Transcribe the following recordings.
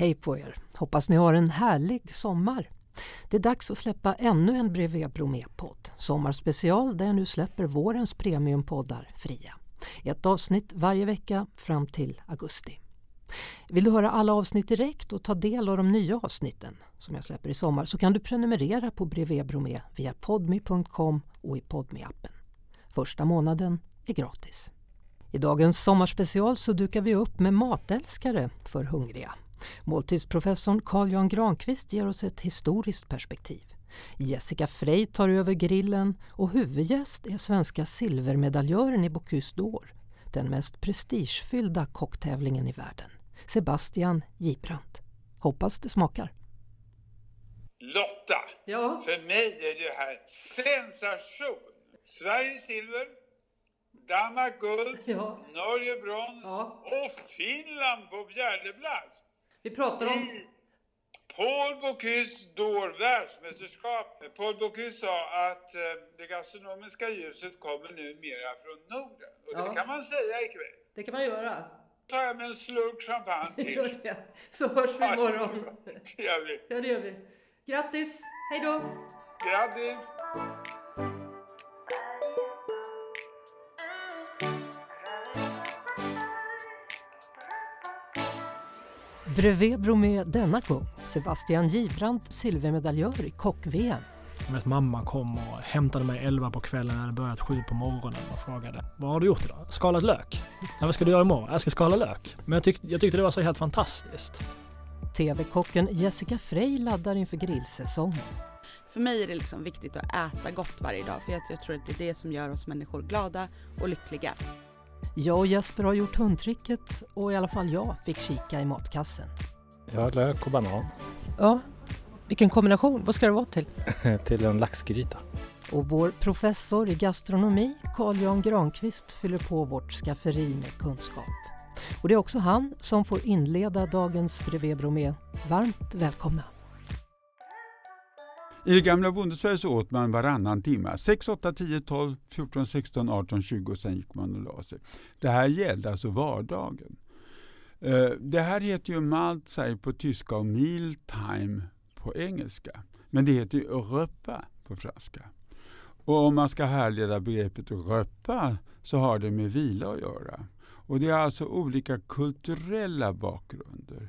Hej på er! Hoppas ni har en härlig sommar. Det är dags att släppa ännu en Bredvid Bromé-podd. Sommarspecial där jag nu släpper vårens premiumpoddar fria. Ett avsnitt varje vecka fram till augusti. Vill du höra alla avsnitt direkt och ta del av de nya avsnitten som jag släpper i sommar så kan du prenumerera på Bredvid Bromé via podmi.com och i podmi appen Första månaden är gratis. I dagens sommarspecial så dukar vi upp med matälskare för hungriga. Måltidsprofessorn Carl-Jan Granqvist ger oss ett historiskt perspektiv. Jessica Frey tar över grillen och huvudgäst är svenska silvermedaljören i Bocuse d'Or, den mest prestigefyllda kocktävlingen i världen. Sebastian Gibrandt. Hoppas det smakar. Lotta! Ja? För mig är det här sensation! Sverige silver, Danmark guld, Ja. Norge brons Ja. och Finland på fjärde plats. Vi pratar om... I Paul Bocuse d'Or världsmästerskap. Paul Bocuse sa att eh, det gastronomiska ljuset kommer numera från Norden. Och Ja. det kan man säga ikväll. Det kan man göra. Då tar jag med en slurk champagne Gör till. Så hörs vi Ja, det imorgon. så Trevligt. Ja, det gör vi. Grattis! Hej då! Grattis! Brevet Bromé denna gång Sebastian Gibrandt silvermedaljör i kock-VM. Jag vet, mamma kom och hämtade mig 11 på kvällen när det börjat sju på morgonen och frågade Vad har du gjort idag? Skalat lök? Ja, vad ska du göra imorgon? Jag ska skala lök. Men jag, tyck, jag tyckte det var så helt fantastiskt. TV-kocken Jessica Frey laddar inför grillsäsongen. För mig är det liksom viktigt att äta gott varje dag för jag, jag tror att det är det som gör oss människor glada och lyckliga. Jag och Jesper har gjort hundtricket och i alla fall jag fick kika i matkassen. Jag har lök och banan Ja, vilken kombination. Vad ska det vara till? till en laxgryta. Och vår professor i gastronomi, Carl-Jan Granqvist, fyller på vårt skafferi med kunskap. Och det är också han som får inleda dagens Brevet Bromé. Varmt välkomna! I det gamla bondesverige så åt man varannan timme. 6, 8, 10, 12, 14, 16, 18, 20 och sen gick man och la sig. Det här gällde alltså vardagen. Eh, det här heter ju Mahlzeit på tyska och mealtime på engelska. Men det heter ju repas på franska. Och om man ska härleda begreppet repas så har det med vila att göra. Och det är alltså olika kulturella bakgrunder.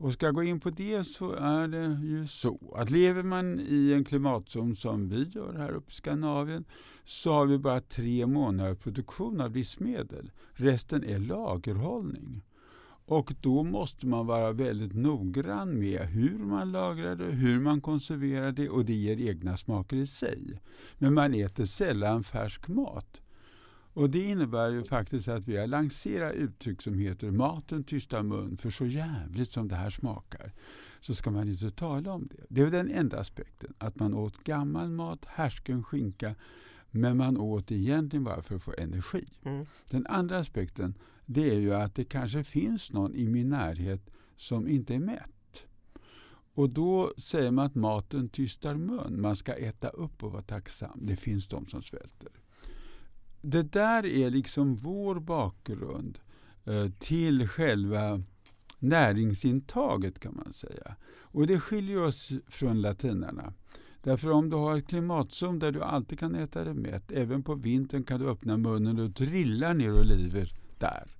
Och ska jag gå in på det så är det ju så att lever man i en klimatzon som vi gör här uppe i Skandinavien så har vi bara tre månader produktion av livsmedel. Resten är lagerhållning. Och då måste man vara väldigt noggrann med hur man lagrar det, hur man konserverar det och det ger egna smaker i sig. Men man äter sällan färsk mat. Och det innebär ju faktiskt att vi har lanserat uttryck som heter maten tystar mun, för så jävligt som det här smakar så ska man inte tala om det. Det är den enda aspekten, att man åt gammal mat, härsken skinka, men man åt egentligen bara för att få energi. Mm. Den andra aspekten, det är ju att det kanske finns någon i min närhet som inte är mätt. Och då säger man att maten tystar mun, man ska äta upp och vara tacksam. Det finns de som svälter. Det där är liksom vår bakgrund eh, till själva näringsintaget kan man säga. Och det skiljer oss från latinarna. Därför om du har ett klimatzon där du alltid kan äta dig mätt, även på vintern kan du öppna munnen och trilla ner oliver där.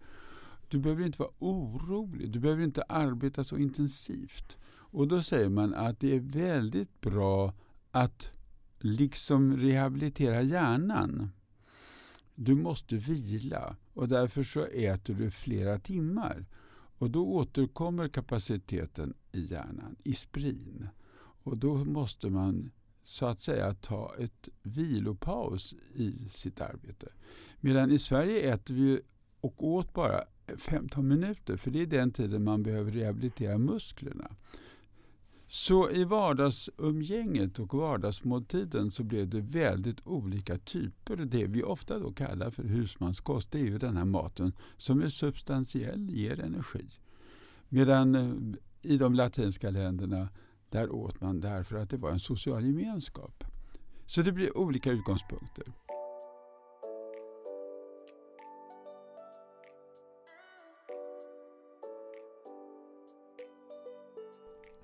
Du behöver inte vara orolig, du behöver inte arbeta så intensivt. Och då säger man att det är väldigt bra att liksom rehabilitera hjärnan. Du måste vila och därför så äter du flera timmar. Och då återkommer kapaciteten i hjärnan, i sprin. Och då måste man så att säga ta ett vilopaus i sitt arbete. Medan i Sverige äter vi och åt bara 15 minuter för det är den tiden man behöver rehabilitera musklerna. Så i vardagsumgänget och vardagsmåltiden så blev det väldigt olika typer. Det vi ofta då kallar för husmanskost det är ju den här maten som är substantiell, ger energi. Medan eh, i de latinska länderna där åt man därför att det var en social gemenskap. Så det blir olika utgångspunkter.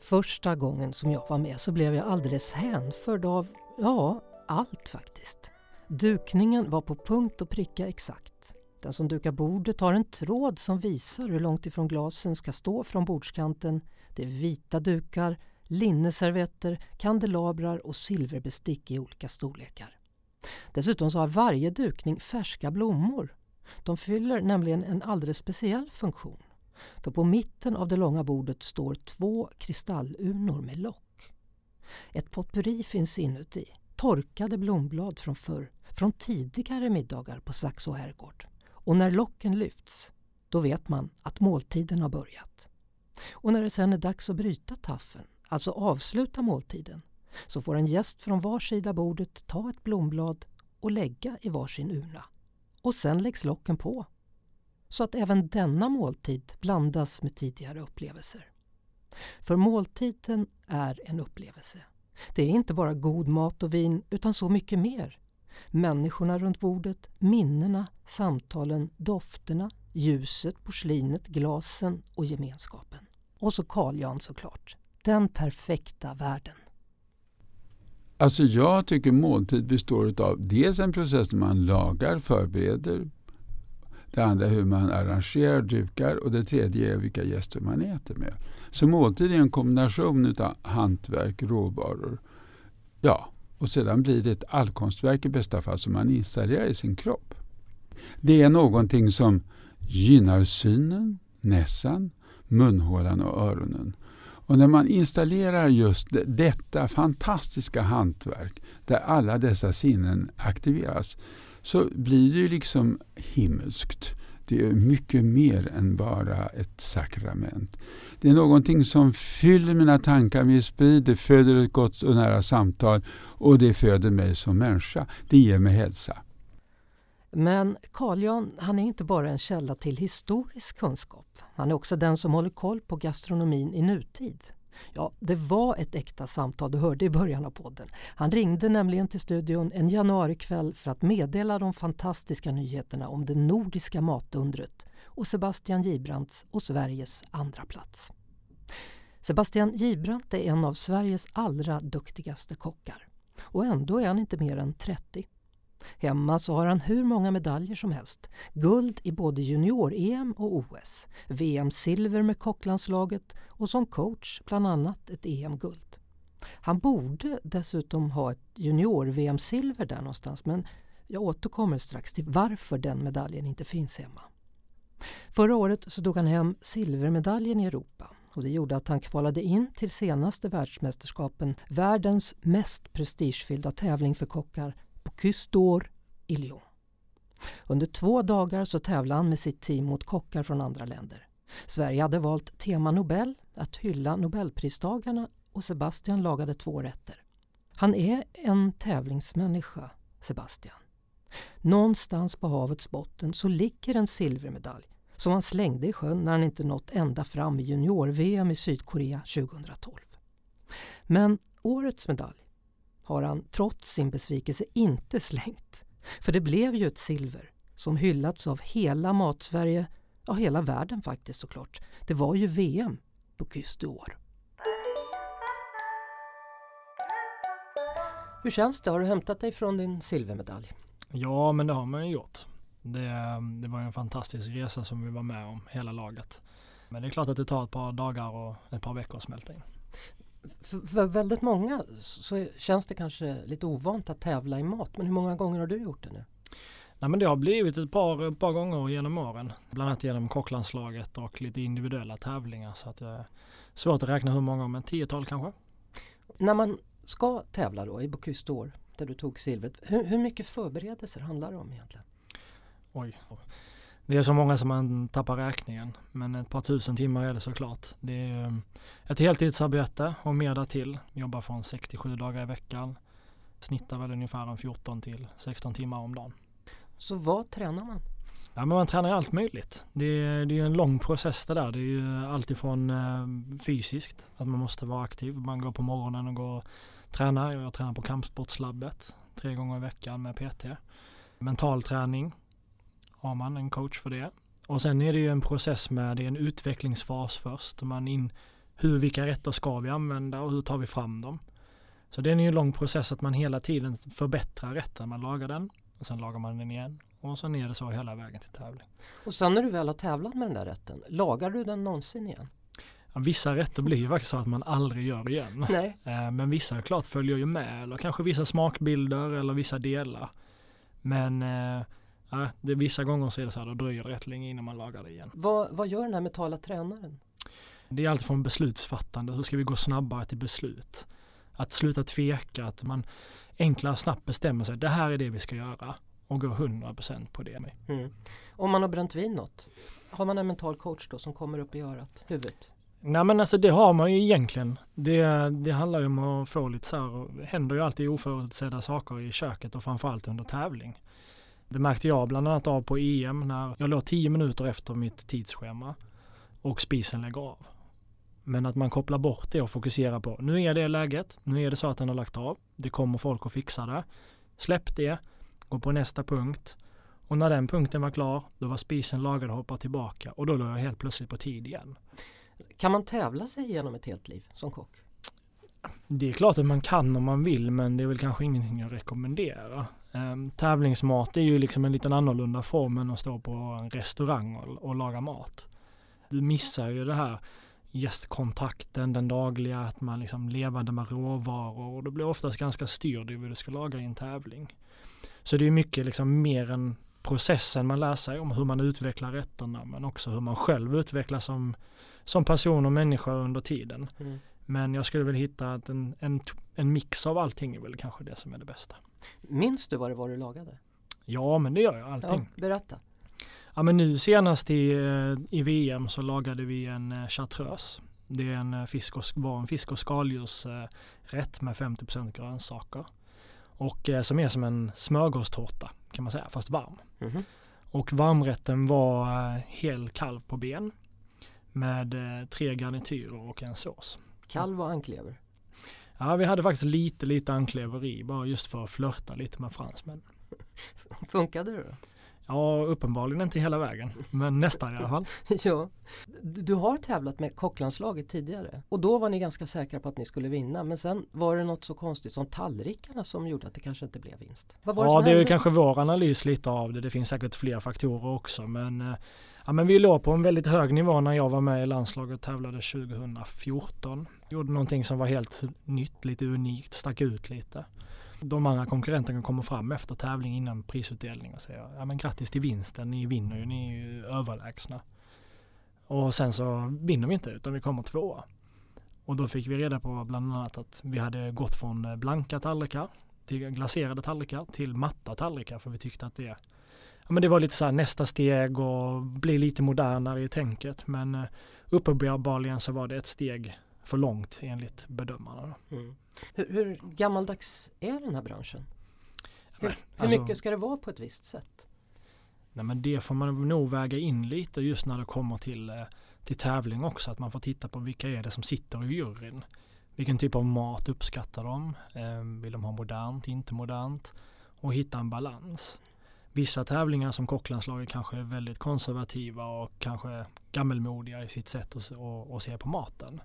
Första gången som jag var med så blev jag alldeles hänförd av, ja, allt faktiskt. Dukningen var på punkt och pricka exakt. Den som dukar bordet har en tråd som visar hur långt ifrån glasen ska stå från bordskanten. Det är vita dukar, linneservetter, kandelabrar och silverbestick i olika storlekar. Dessutom så har varje dukning färska blommor. De fyller nämligen en alldeles speciell funktion. För på mitten av det långa bordet står två kristallurnor med lock. Ett potpurri finns inuti, torkade blomblad från förr, från tidigare middagar på Saxo herrgård. Och när locken lyfts, då vet man att måltiden har börjat. Och när det sen är dags att bryta taffen, alltså avsluta måltiden, så får en gäst från var sida bordet ta ett blomblad och lägga i varsin urna. Och sen läggs locken på. Så att även denna måltid blandas med tidigare upplevelser. För måltiden är en upplevelse. Det är inte bara god mat och vin utan så mycket mer. Människorna runt bordet, minnena, samtalen, dofterna, ljuset, porslinet, glasen och gemenskapen. Och så Carl Jan såklart. Den perfekta världen. Alltså jag tycker måltid består av dels en process där man lagar, förbereder. Det andra är hur man arrangerar, dukar och det tredje är vilka gäster man äter med. Så måltid är en kombination av hantverk, råvaror, ja, och sedan blir det ett allkonstverk i bästa fall som man installerar i sin kropp. Det är någonting som gynnar synen, näsan, munhålan och öronen. Och när man installerar just detta fantastiska hantverk där alla dessa sinnen aktiveras så blir det ju liksom himmelskt. Det är mycket mer än bara ett sakrament. Det är någonting som fyller mina tankar med sprid, det föder ett gott och nära samtal och det föder mig som människa. Det ger mig hälsa. Men Carl Jan, han är inte bara en källa till historisk kunskap. Han är också den som håller koll på gastronomin i nutid. Ja, det var ett äkta samtal du hörde i början av podden. Han ringde nämligen till studion en januarikväll för att meddela de fantastiska nyheterna om det nordiska matundret och Sebastian Gibrants och Sveriges andra plats. Sebastian Gibrant är en av Sveriges allra duktigaste kockar. Och ändå är han inte mer än 30. Hemma så har han hur många medaljer som helst. Guld i både junior-EM och OS. VM-silver med kocklandslaget och som coach bland annat ett EM-guld. Han borde dessutom ha ett junior-VM-silver där någonstans men jag återkommer strax till varför den medaljen inte finns hemma. Förra året så tog han hem silvermedaljen i Europa och det gjorde att han kvalade in till senaste världsmästerskapen, världens mest prestigefyllda tävling för kockar på d'Or i Lyon. Under två dagar så tävlade han med sitt team mot kockar från andra länder. Sverige hade valt tema Nobel, att hylla Nobelpristagarna och Sebastian lagade två rätter. Han är en tävlingsmänniska, Sebastian. Någonstans på havets botten så ligger en silvermedalj som han slängde i sjön när han inte nått ända fram i junior-VM i Sydkorea 2012. Men årets medalj har han trots sin besvikelse inte slängt. För det blev ju ett silver som hyllats av hela Matsverige, ja hela världen faktiskt såklart. Det var ju VM på Kyste år. Hur känns det? Har du hämtat dig från din silvermedalj? Ja, men det har man ju gjort. Det, det var en fantastisk resa som vi var med om, hela laget. Men det är klart att det tar ett par dagar och ett par veckor att smälta in. För, för väldigt många så känns det kanske lite ovant att tävla i mat. Men hur många gånger har du gjort det nu? Nej, men det har blivit ett par, ett par gånger genom åren. Bland annat genom kocklandslaget och lite individuella tävlingar. Så att det är svårt att räkna hur många, men tiotal kanske. När man ska tävla då i Bocuse d'Or, där du tog silvret. Hur, hur mycket förberedelser handlar det om egentligen? Oj. Det är så många som man tappar räkningen. Men ett par tusen timmar är det såklart. Det är eh, ett heltidsarbete och mer därtill. Jobbar från 67 dagar i veckan. Snittar väl ungefär en 14 till 16 timmar om dagen. Så vad tränar man? Ja, men man tränar allt möjligt. Det är, det är en lång process det där. Det är ju alltifrån eh, fysiskt, att man måste vara aktiv. Man går på morgonen och går och tränar. Jag tränar på kampsportslabbet tre gånger i veckan med PT. Mental träning, har man en coach för det. Och sen är det ju en process med, det är en utvecklingsfas först. Man in, hur, vilka rätter ska vi använda och hur tar vi fram dem. Så det är ju en lång process att man hela tiden förbättrar rätten. Man lagar den och sen lagar man den igen och sen är det så hela vägen till tävling. Och sen när du väl har tävlat med den där rätten, lagar du den någonsin igen? Ja, vissa rätter blir ju faktiskt så att man aldrig gör igen. Nej. Eh, Men vissa klart följer ju med eller kanske vissa smakbilder eller vissa delar. Men eh, ja, det, vissa gånger så är det så här, då dröjer det rätt länge innan man lagar det igen. Vad, vad gör den här mentala tränaren? Det är allt från beslutsfattande, hur ska vi gå snabbare till beslut? Att sluta tveka, att man enklare snabbt bestämmer sig, det här är det vi ska göra och gå 100% på det. Mm. Om man har bränt vin något, har man en mental coach då som kommer upp i örat, huvudet? Nej men alltså det har man ju egentligen. Det, det handlar ju om att få lite så här, och det händer ju alltid oförutsedda saker i köket och framförallt under tävling. Det märkte jag bland annat av på EM när jag låg 10 minuter efter mitt tidsschema och spisen lägger av. Men att man kopplar bort det och fokuserar på nu är det läget, nu är det så att den har lagt av, det kommer folk att fixa det. Släpp det, gå på nästa punkt och när den punkten var klar då var spisen lagad och hoppade tillbaka och då låg jag helt plötsligt på tid igen. Kan man tävla sig genom ett helt liv som kock? Det är klart att man kan om man vill men det är väl kanske ingenting jag rekommenderar. Um, tävlingsmat är ju liksom en liten annorlunda form än att stå på en restaurang och, och laga mat. Du missar ju det här gästkontakten, den dagliga, att man liksom levande med råvaror och du blir oftast ganska styrd i vad du ska laga i en tävling. Så det är mycket liksom mer än processen man lär sig om hur man utvecklar rätterna men också hur man själv utvecklas som, som person och människa under tiden. Mm. Men jag skulle väl hitta att en, en, en mix av allting är väl kanske det som är det bästa. Minns du vad det var du lagade? Ja, men det gör jag allting. Ja, berätta. Ja, men nu senast i, eh, i VM så lagade vi en eh, chartreuse. Det är en eh, fisk och, var en fisk och skaldjursrätt med 50% grönsaker. Och som är som en smörgåstårta kan man säga, fast varm. Mhm. Och varmrätten var hel kalv på ben med tre garnityrer och en sås. Kalv och anklever. Ja, vi hade faktiskt lite, lite anklever i bara just för att flörta lite med fransmän. Funkade det då? Ja, uppenbarligen inte hela vägen, men nästan i alla fall. ja. Du har tävlat med kocklandslaget tidigare och då var ni ganska säkra på att ni skulle vinna men sen var det något så konstigt som tallrikarna som gjorde att det kanske inte blev vinst. Ja, det är kanske vår analys lite av det. Det finns säkert fler faktorer också, men, eh, ja, men vi låg på en väldigt hög nivå när jag var med i landslaget och tävlade 2014. Gjorde någonting som var helt nytt, lite unikt, stack ut lite. De andra konkurrenterna kommer fram efter tävling innan prisutdelning och säger ja men grattis till vinsten, ni vinner ju, ni är ju överlägsna. Och sen så vinner vi inte utan vi kommer tvåa. Och då fick vi reda på bland annat att vi hade gått från blanka tallrikar till glaserade tallrikar till matta tallrikar för vi tyckte att det, ja, men det var lite så här nästa steg och bli lite modernare i tänket men eh, uppenbarligen så var det ett steg för långt enligt bedömarna. Mm. Hur, hur gammaldags är den här branschen? Hur, men, hur alltså- mycket ska det vara på ett visst sätt? Nej men det får man nog väga in lite just när det kommer till, eh, till tävling också. Att man får titta på vilka är det som sitter i juryn. Vilken typ av mat uppskattar de? Eh, Vill de ha modernt, inte modernt? Och hitta en balans. Vissa tävlingar som kocklandslaget kanske är väldigt konservativa och kanske gammelmodiga i sitt sätt att, se- att, att se på maten.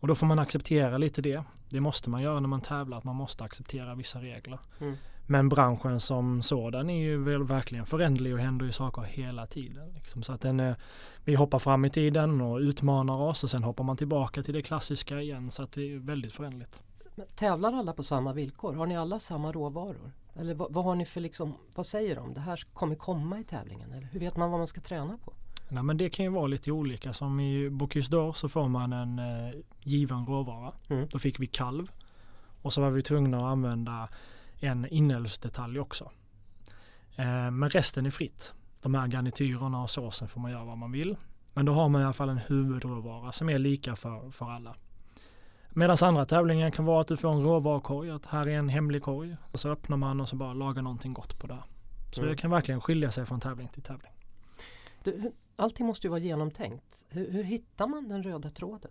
Och då får man acceptera lite det. Det måste man göra när man tävlar, att man måste acceptera vissa regler. Mm. Men branschen som sådan är ju väl verkligen föränderlig och händer ju saker hela tiden. Liksom. Så att den vi hoppar fram i tiden och utmanar oss och sen hoppar man tillbaka till det klassiska igen. Så att det är väldigt föränderligt. Men Tävlar alla på samma villkor? Har ni alla samma råvaror? Eller vad, vad har ni för liksom, vad säger de? Det här kommer komma i tävlingen? Eller hur vet man vad man ska träna på? Nej, men det kan ju vara lite olika. Som i Bocuse d'Or så får man en eh, given råvara. Mm. Då fick vi kalv. Och så var vi tvungna att använda en inälvsdetalj också. Eh, men resten är fritt. De här garnityrerna och såsen får man göra vad man vill. Men då har man i alla fall en huvudråvara som är lika för, för alla. Medan andra tävlingar kan vara att du får en råvarukorg, att här är en hemlig korg. Och så öppnar man och så bara lagar någonting gott på det. Så Mm. det kan verkligen skilja sig från tävling till tävling. Du, allting måste ju vara genomtänkt. Hur, hur hittar man den röda tråden?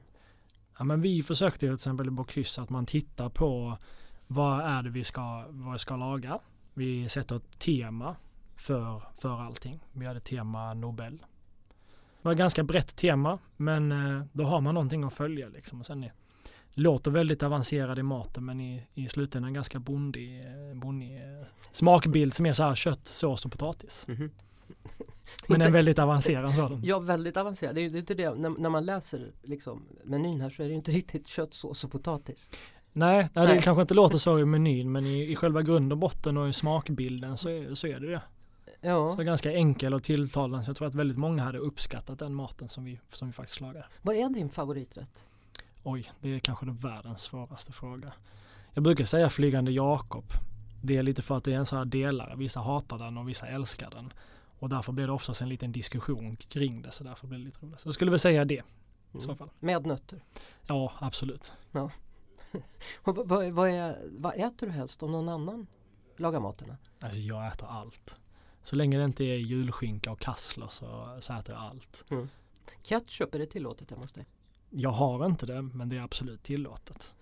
Ja, men vi försökte ju till exempel i Bocuse att man tittar på vad är det vi ska, vad vi ska laga. Vi sätter ett tema för, för allting. Vi hade tema Nobel. Det var ett ganska brett tema men eh, då har man någonting att följa liksom. Och sen är, låter väldigt avancerad i maten men i, i slutändan ganska bondig, bondig eh, smakbild som är så här kött, sås och potatis. Mhm. Men Inte- en väldigt avancerad sådan. Ja, väldigt avancerad. Det är det är inte det. När, när man läser liksom, menyn här så är det inte riktigt kött, sås och potatis. Nej, nej, det Nej. kanske inte låter så i menyn men i, i själva grund och botten och i smakbilden så är, så är det det. Ja. Så ganska enkel och tilltalande så jag tror att väldigt många hade uppskattat den maten som vi, som vi faktiskt lagar. Vad är din favoriträtt? Oj, det är kanske det världens svåraste fråga. Jag brukar säga Flygande Jakob. Det är lite för att det är en sån här delare. Vissa hatar den och vissa älskar den. Och därför blir det oftast en liten diskussion kring det. Så därför blir det lite roligt. Så jag skulle väl säga det i så fall. Med nötter. Ja, absolut. Och vad, vad, är, vad äter du helst om någon annan lagar maten? Alltså jag äter allt. Så länge det inte är julskinka och kassler så, så äter jag allt. Ketchup, är det tillåtet hemma hos dig? Jag har inte det, men det är absolut tillåtet.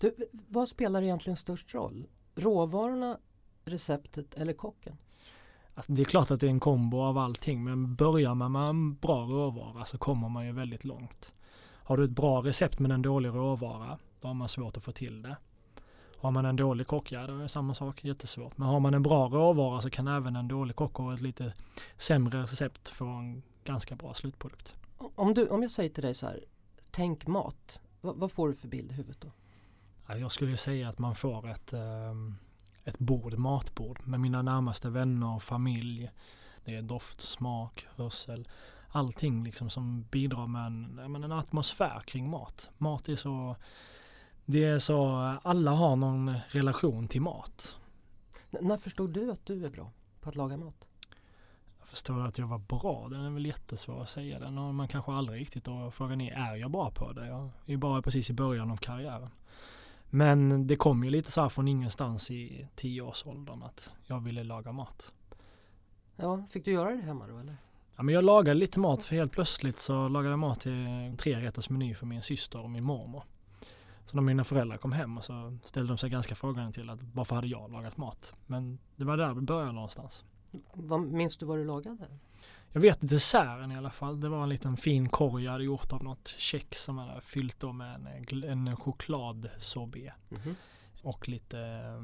Du, vad spelar egentligen störst roll? Råvarorna, receptet eller kocken? Alltså det är klart att det är en kombo av allting, men börjar man med en bra råvara så kommer man ju väldigt långt. Har du ett bra recept med en dålig råvara, då har man svårt att få till det. Har man en dålig kock, ja då är det samma sak, jättesvårt. Men har man en bra råvara så kan även en dålig kock och ett lite sämre recept få en ganska bra slutprodukt. Om, du, om jag säger till dig så här, tänk mat. Vad, vad får du för bild i huvudet då? Ja, Jag skulle säga att man får ett, ehm, ett bord, matbord med mina närmaste vänner och familj. Det är doft, smak, hörsel, allting liksom som bidrar med en, en atmosfär kring mat. Mat är så, det är så, alla har någon relation till mat. N- när förstod du att du är bra på att laga mat? Förstår att jag var bra, den är väl jättesvår att säga. Den har man kanske aldrig riktigt och frågan är, är jag bra på det? Jag är ju bara precis i början av karriären. Men det kom ju lite så här från ingenstans i tioårsåldern att jag ville laga mat. Ja, fick du göra det hemma då eller? Ja, men jag lagade lite mat för helt plötsligt så lagade jag mat till en trerätters meny för min syster och min mormor. Så när mina föräldrar kom hem och så ställde de sig ganska frågande till att varför hade jag lagat mat? Men det var där vi började någonstans. Vad, minns du vad du lagade? Jag vet desserten i alla fall. Det var en liten fin korg jag hade gjort av något kex som jag hade fyllt då med en, gl- en chokladsorbet. Mhm. Och lite eh,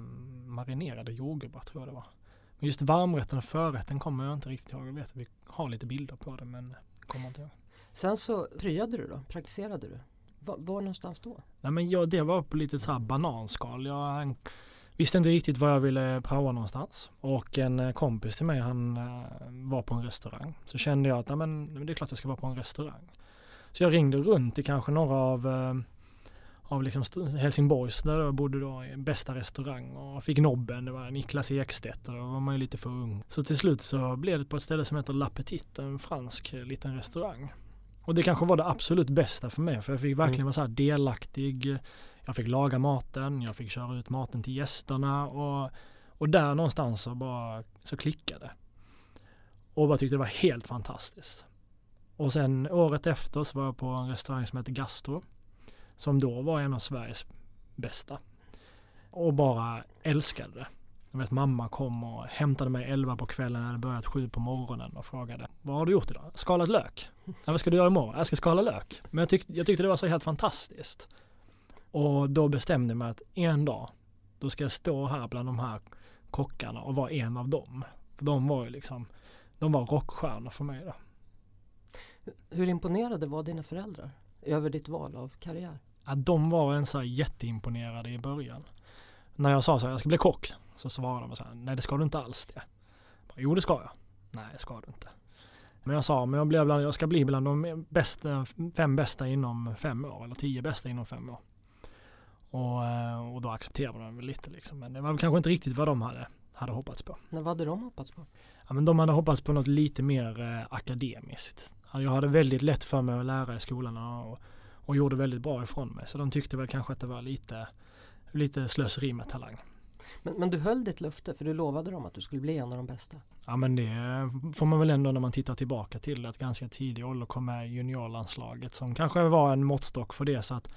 marinerade jordgubbar tror jag det var. Men just varmrätten och förrätten kommer jag inte riktigt ihåg. Jag vet att vi har lite bilder på det men kommer inte ihåg. Sen så pryade du då? Praktiserade du? Va, var någonstans då? Nej men jag, det var på lite så här bananskal. Jag visste inte riktigt var jag ville prova någonstans. Och en eh, kompis till mig han eh, var på en restaurang. Så kände jag att men, det är klart jag ska vara på en restaurang. Så jag ringde runt till kanske några av, eh, av liksom Helsingborgs där jag bodde då bästa restaurang och fick nobben. Det var Niklas Ekstedt och då var man ju lite för ung. Så till slut så blev det på ett ställe som heter La Petite, en fransk liten restaurang. Och det kanske var det absolut bästa för mig för jag fick verkligen vara så här delaktig. Jag fick laga maten, jag fick köra ut maten till gästerna och, och där någonstans så bara så klickade. Och bara tyckte det var helt fantastiskt. Och sen året efter så var jag på en restaurang som hette Gastro. Som då var en av Sveriges bästa. Och bara älskade det. Jag vet mamma kom och hämtade mig 11 på kvällen, jag hade börjat sju på morgonen och frågade Vad har du gjort idag? Skalat lök? Ja, vad ska du göra imorgon? Jag ska skala lök. Men jag, tyckte, jag tyckte det var så helt fantastiskt. Och då bestämde jag mig att en dag, då ska jag stå här bland de här kockarna och vara en av dem. För de var ju liksom, de var rockstjärnor för mig då. Hur imponerade var dina föräldrar över ditt val av karriär? Ja, de var en så här jätteimponerade i början. När jag sa så här, jag ska bli kock, så svarade de så här, nej det ska du inte alls det. Bara, jo det ska jag. Nej det ska du inte. Men jag sa, men jag, bland, jag ska bli bland de bästa, fem bästa inom fem år, eller tio bästa inom fem år. Och, eh, och då accepterade de väl lite liksom. Men det var kanske inte riktigt vad de hade, hade hoppats på. Nej, vad hade de hoppats på? Ja, men de hade hoppats på något lite mer eh, akademiskt. Ja, Jag hade väldigt lätt för mig att lära i skolan och, och gjorde väldigt bra ifrån mig. Så de tyckte väl kanske att det var lite, lite slöseri med talang. Men, men du höll ditt löfte för du lovade dem att du skulle bli en av de bästa. Ja men det får man väl ändå när man tittar tillbaka till att ganska tidig ålder kom med juniorlandslaget som kanske var en måttstock för det så att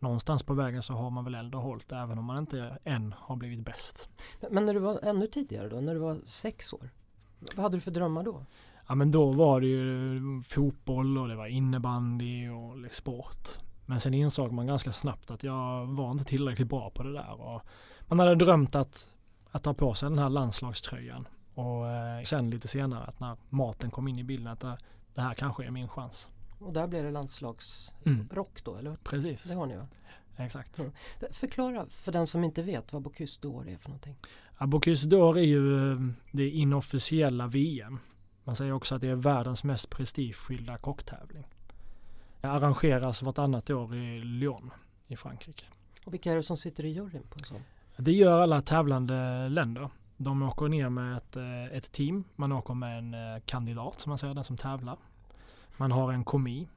någonstans på vägen så har man väl ändå hållit även om man inte än har blivit bäst. Men, när du var ännu tidigare då, när du var sex år? Vad hade du för drömmar då? Ja men då var det ju fotboll och det var innebandy och liksom sport. Men sen insåg man ganska snabbt att jag var inte tillräckligt bra på det där. Och man hade drömt att, att ta på sig den här landslagströjan. Och eh, sen lite senare att när maten kom in i bilden att det, det här kanske är min chans. Och där blev det landslagsrock Mm. då, eller? Precis, Det har ni va? exakt. Mm. Förklara för den som inte vet vad Bocuse d'Or är för någonting. Ja, Bocuse d'Or är ju eh, det inofficiella VM. Man säger också att det är världens mest prestigefyllda kocktävling. Det arrangeras vartannat år i Lyon i Frankrike. Och vilka är det som sitter i juryn på en sån? Det gör alla tävlande länder. De åker ner med ett, eh, ett team. Man åker med en eh, kandidat som man säger, den som tävlar. Man har en komi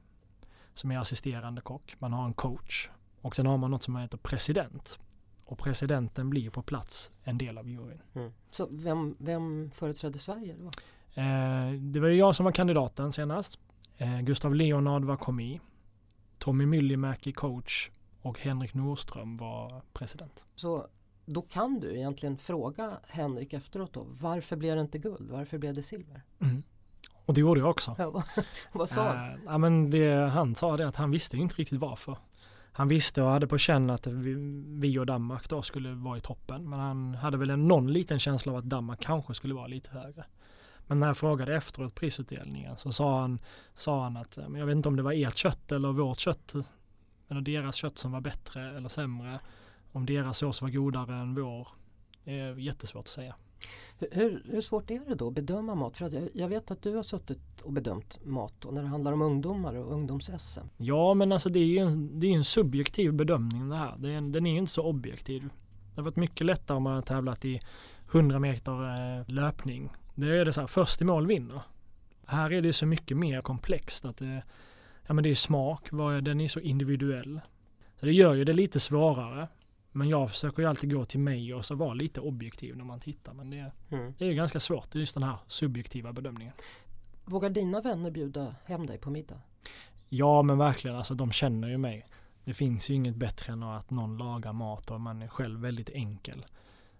som är assisterande kock. Man har en coach och sen har man något som heter president. Och presidenten blir på plats en del av juryn. Så vem, vem företrädde Sverige då? Eh, det var ju jag som var kandidaten senast. Eh, Gustav Leonard var komi. Tommy Myllymäki coach och Henrik Nordström var president. Så då kan du egentligen fråga Henrik efteråt då, varför blev det inte guld? Varför blev det silver? Och det gjorde jag också. Ja, vad, sa han? Eh, ja, men det, han sa det att han visste inte riktigt varför. Han visste och hade på känn att vi, vi och Danmark då skulle vara i toppen. Men han hade väl en, någon liten känsla av att Danmark kanske skulle vara lite högre. Men när jag frågade efteråt prisutdelningen så sa han, sa han att jag vet inte om det var ert kött eller vårt kött. Eller deras kött som var bättre eller sämre. Om deras sås var godare än vår. Det är jättesvårt att säga. Hur, hur, svårt är det då att bedöma mat? För jag, jag vet att du har suttit och bedömt mat då, när det handlar om ungdomar och ungdoms-SM. Ja, men alltså det är ju en, det är en subjektiv bedömning det här. Det är en, den är ju inte så objektiv. Det har varit mycket lättare om man har tävlat i 100 meter eh, löpning. Det är det så här, först i mål vinner. Här är det så mycket mer komplext att det, ja men det är smak, vad är, den är så individuell. Så det gör ju det lite svårare. Men jag försöker ju alltid gå till mig och så vara lite objektiv när man tittar. Men det, Mm. det är ju ganska svårt, just den här subjektiva bedömningen. Vågar dina vänner bjuda hem dig på middag? Ja men verkligen, alltså de känner ju mig. Det finns ju inget bättre än att någon lagar mat och man är själv väldigt enkel.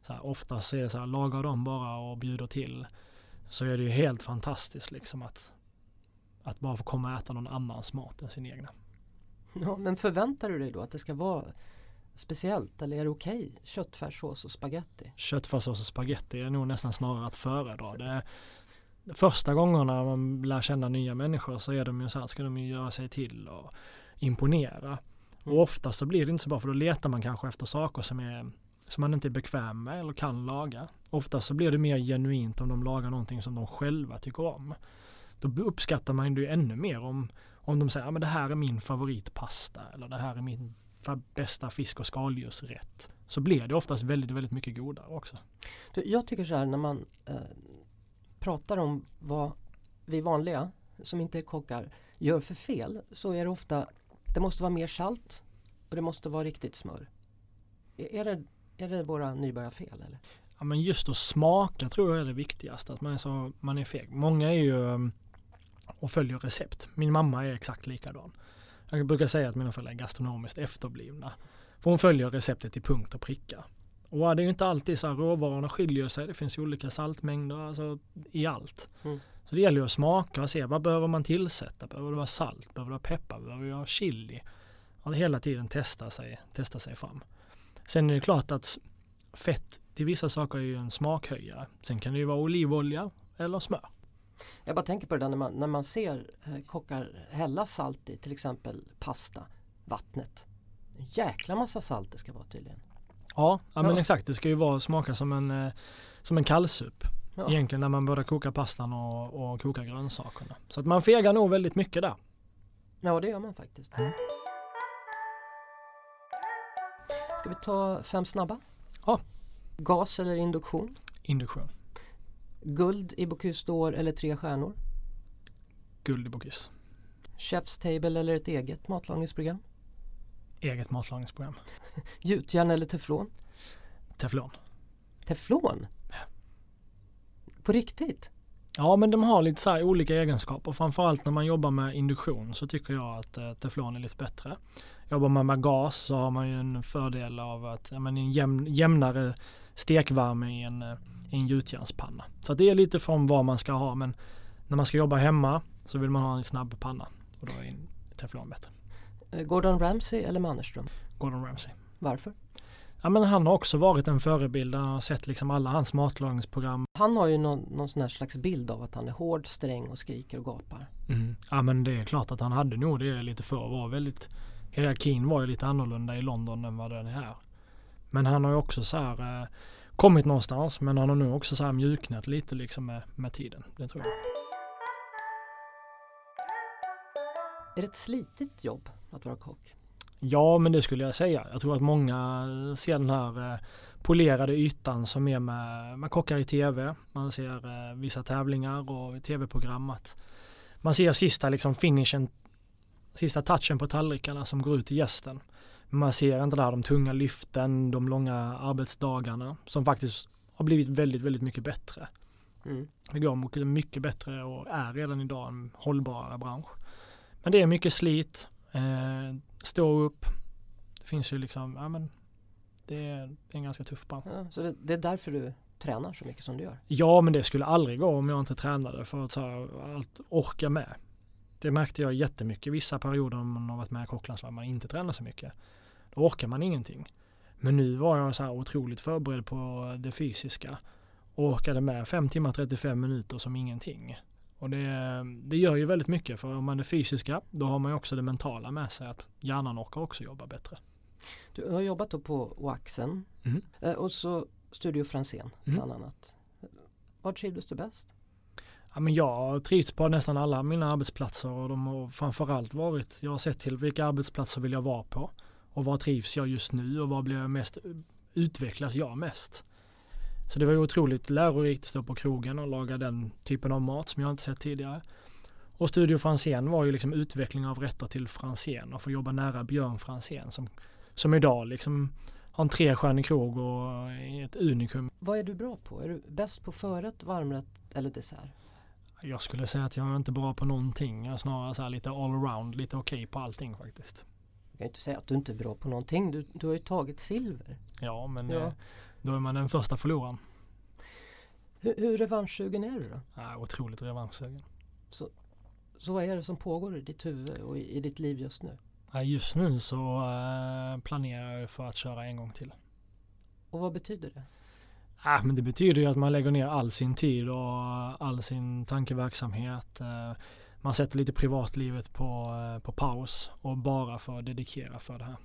Så här, oftast är det så här, lagar de bara och bjuder till så är det ju helt fantastiskt liksom att, att bara få komma och äta någon annans mat än sin egna. Ja, men förväntar du dig då att det ska vara speciellt eller är det okej? Köttfärssås och spaghetti? Köttfärssås och spagetti är nog nästan snarare att föredra. Det är, första gångerna man lär känna nya människor så är de ju så här, ska de ju göra sig till och imponera. Mm. Och ofta så blir det inte så bra för då letar man kanske efter saker som, är, som man inte är bekväm med eller kan laga. Ofta så blir det mer genuint om de lagar någonting som de själva tycker om. Då uppskattar man det ju ännu mer om, om de säger att det här är min favoritpasta eller det här är min bästa fisk och skaldjursrätt. Så blir det oftast väldigt, väldigt mycket godare också. Jag tycker så här när man eh, pratar om vad vi vanliga som inte är kockar gör för fel så är det ofta det måste vara mer salt och det måste vara riktigt smör. Är är det, är det våra nybörjarfel eller? Ja, men just att smaka tror jag är det viktigaste. Att man är, så, man är feg. Många är ju um, och följer recept. Min mamma är exakt likadan. Jag brukar säga att mina föräldrar är gastronomiskt efterblivna. För hon följer receptet till punkt och pricka. Och det är ju inte alltid så här råvarorna skiljer sig. Det finns ju olika saltmängder alltså, i allt. Mm. Så det gäller ju att smaka och se vad behöver man tillsätta? Behöver det vara salt? Behöver det vara peppar? Behöver det vara chili? Och hela tiden testa sig, testa sig fram. Sen är det klart att fett till vissa saker är ju en smakhöjare. Sen kan det ju vara olivolja eller smör. Jag bara tänker på det där när man, när man ser eh, kockar hälla salt i till exempel pasta, vattnet. En jäkla massa salt det ska vara tydligen. Ja, ja men exakt. Det ska ju vara smaka som en, eh, som en kallsup. Ja. Egentligen när man både kokar pastan och, och kokar grönsakerna. Så att man fegar nog väldigt mycket där. Ja det gör man faktiskt. Mm. Ska vi ta fem snabba? Ja. Gas eller induktion? Induktion. Guld i Bocuse d'Or eller tre stjärnor? Guld i Bocuse. Chef's Table eller ett eget matlagningsprogram? Eget matlagningsprogram. Gjutjärn eller teflon? Teflon. Teflon? På riktigt? Ja men de har lite så här olika egenskaper. Framförallt när man jobbar med induktion så tycker jag att eh, teflon är lite bättre. Jobbar man med gas så har man ju en fördel av att ja, men en jämn, jämnare stekvärme i en, eh, i en gjutjärnspanna. Så att det är lite från vad man ska ha men När man ska jobba hemma så vill man ha en snabb panna och då är en teflon bättre. Eh, Gordon Ramsay eller Mannerström? Gordon Ramsay. Varför? Ja, men han har också varit en förebild. Jag har sett liksom alla hans matlagningsprogram. Han har ju någon, någon sån här slags bild av att han är hård, sträng och skriker och gapar. Mm. Ja men det är klart att han hade nog det lite förr. Var väldigt, hierarkin var ju lite annorlunda i London än vad den är här. Men han har ju också så här eh, kommit någonstans men han har nu också så här mjuknat lite liksom med, med tiden. Det tror jag. Är det ett slitigt jobb att vara kock? Ja men det skulle jag säga. Jag tror att många ser den här eh, polerade ytan som är med, med kockar i tv. Man ser eh, vissa tävlingar och tv-program man ser sista liksom finishen, sista touchen på tallrikarna som går ut till gästen. Man ser inte där de tunga lyften, de långa arbetsdagarna som faktiskt har blivit väldigt, väldigt mycket bättre. Mm. Det går mycket bättre och är redan idag en hållbarare bransch. Men det är mycket slit, eh, stå upp. Det finns ju liksom, ja men det är, det är en ganska tuff bransch. Ja, så det, det är därför du tränar så mycket som du gör? Ja, men det skulle aldrig gå om jag inte tränade för att så här, allt orka med. Det märkte jag jättemycket vissa perioder om man har varit med i kocklandslag man inte tränar så mycket. Då orkar man ingenting. Men nu var jag så här otroligt förberedd på det fysiska och orkade med 5 timmar 35 minuter som ingenting. Och det, det gör ju väldigt mycket för om man är fysiska då har man ju också det mentala med sig att hjärnan orkar också jobba bättre. Du har jobbat då på Oaxen Mm. eh, och så Studio Franzén Mm. bland annat. Var trivdes du bäst? Ja, men jag har trivts på nästan alla mina arbetsplatser och de har framförallt varit, jag har sett till vilka arbetsplatser vill jag vara på och var trivs jag just nu och var blir jag mest, utvecklas jag mest? Så det var ju otroligt lärorikt att stå på krogen och laga den typen av mat som jag inte sett tidigare. Och Studio Franzén var ju liksom utveckling av rätter till Franzén och få jobba nära Björn Franzén som, som idag liksom har en trestjärnig krog och ett unikum Vad är du bra på? Är du bäst på förrätt, varmrätt eller dessert? Jag skulle säga att jag är inte bra på någonting. Jag är snarare så lite allround, lite okej på allting faktiskt. Jag kan ju inte säga att du inte är bra på någonting. Du, du har ju tagit silver. Ja, men Ja. eh, då är man den första förloraren. Hur, hur revanschsugen är du då? Ja, otroligt revanschsugen. Så vad är det som pågår i ditt huvud och i, i ditt liv just nu? Ja, just nu så eh, planerar jag för att köra en gång till. Och vad betyder det? Ja, men det betyder ju att man lägger ner all sin tid och all sin tankeverksamhet. Eh, Man sätter lite privatlivet på, eh, på paus och bara för att dedikera för det här.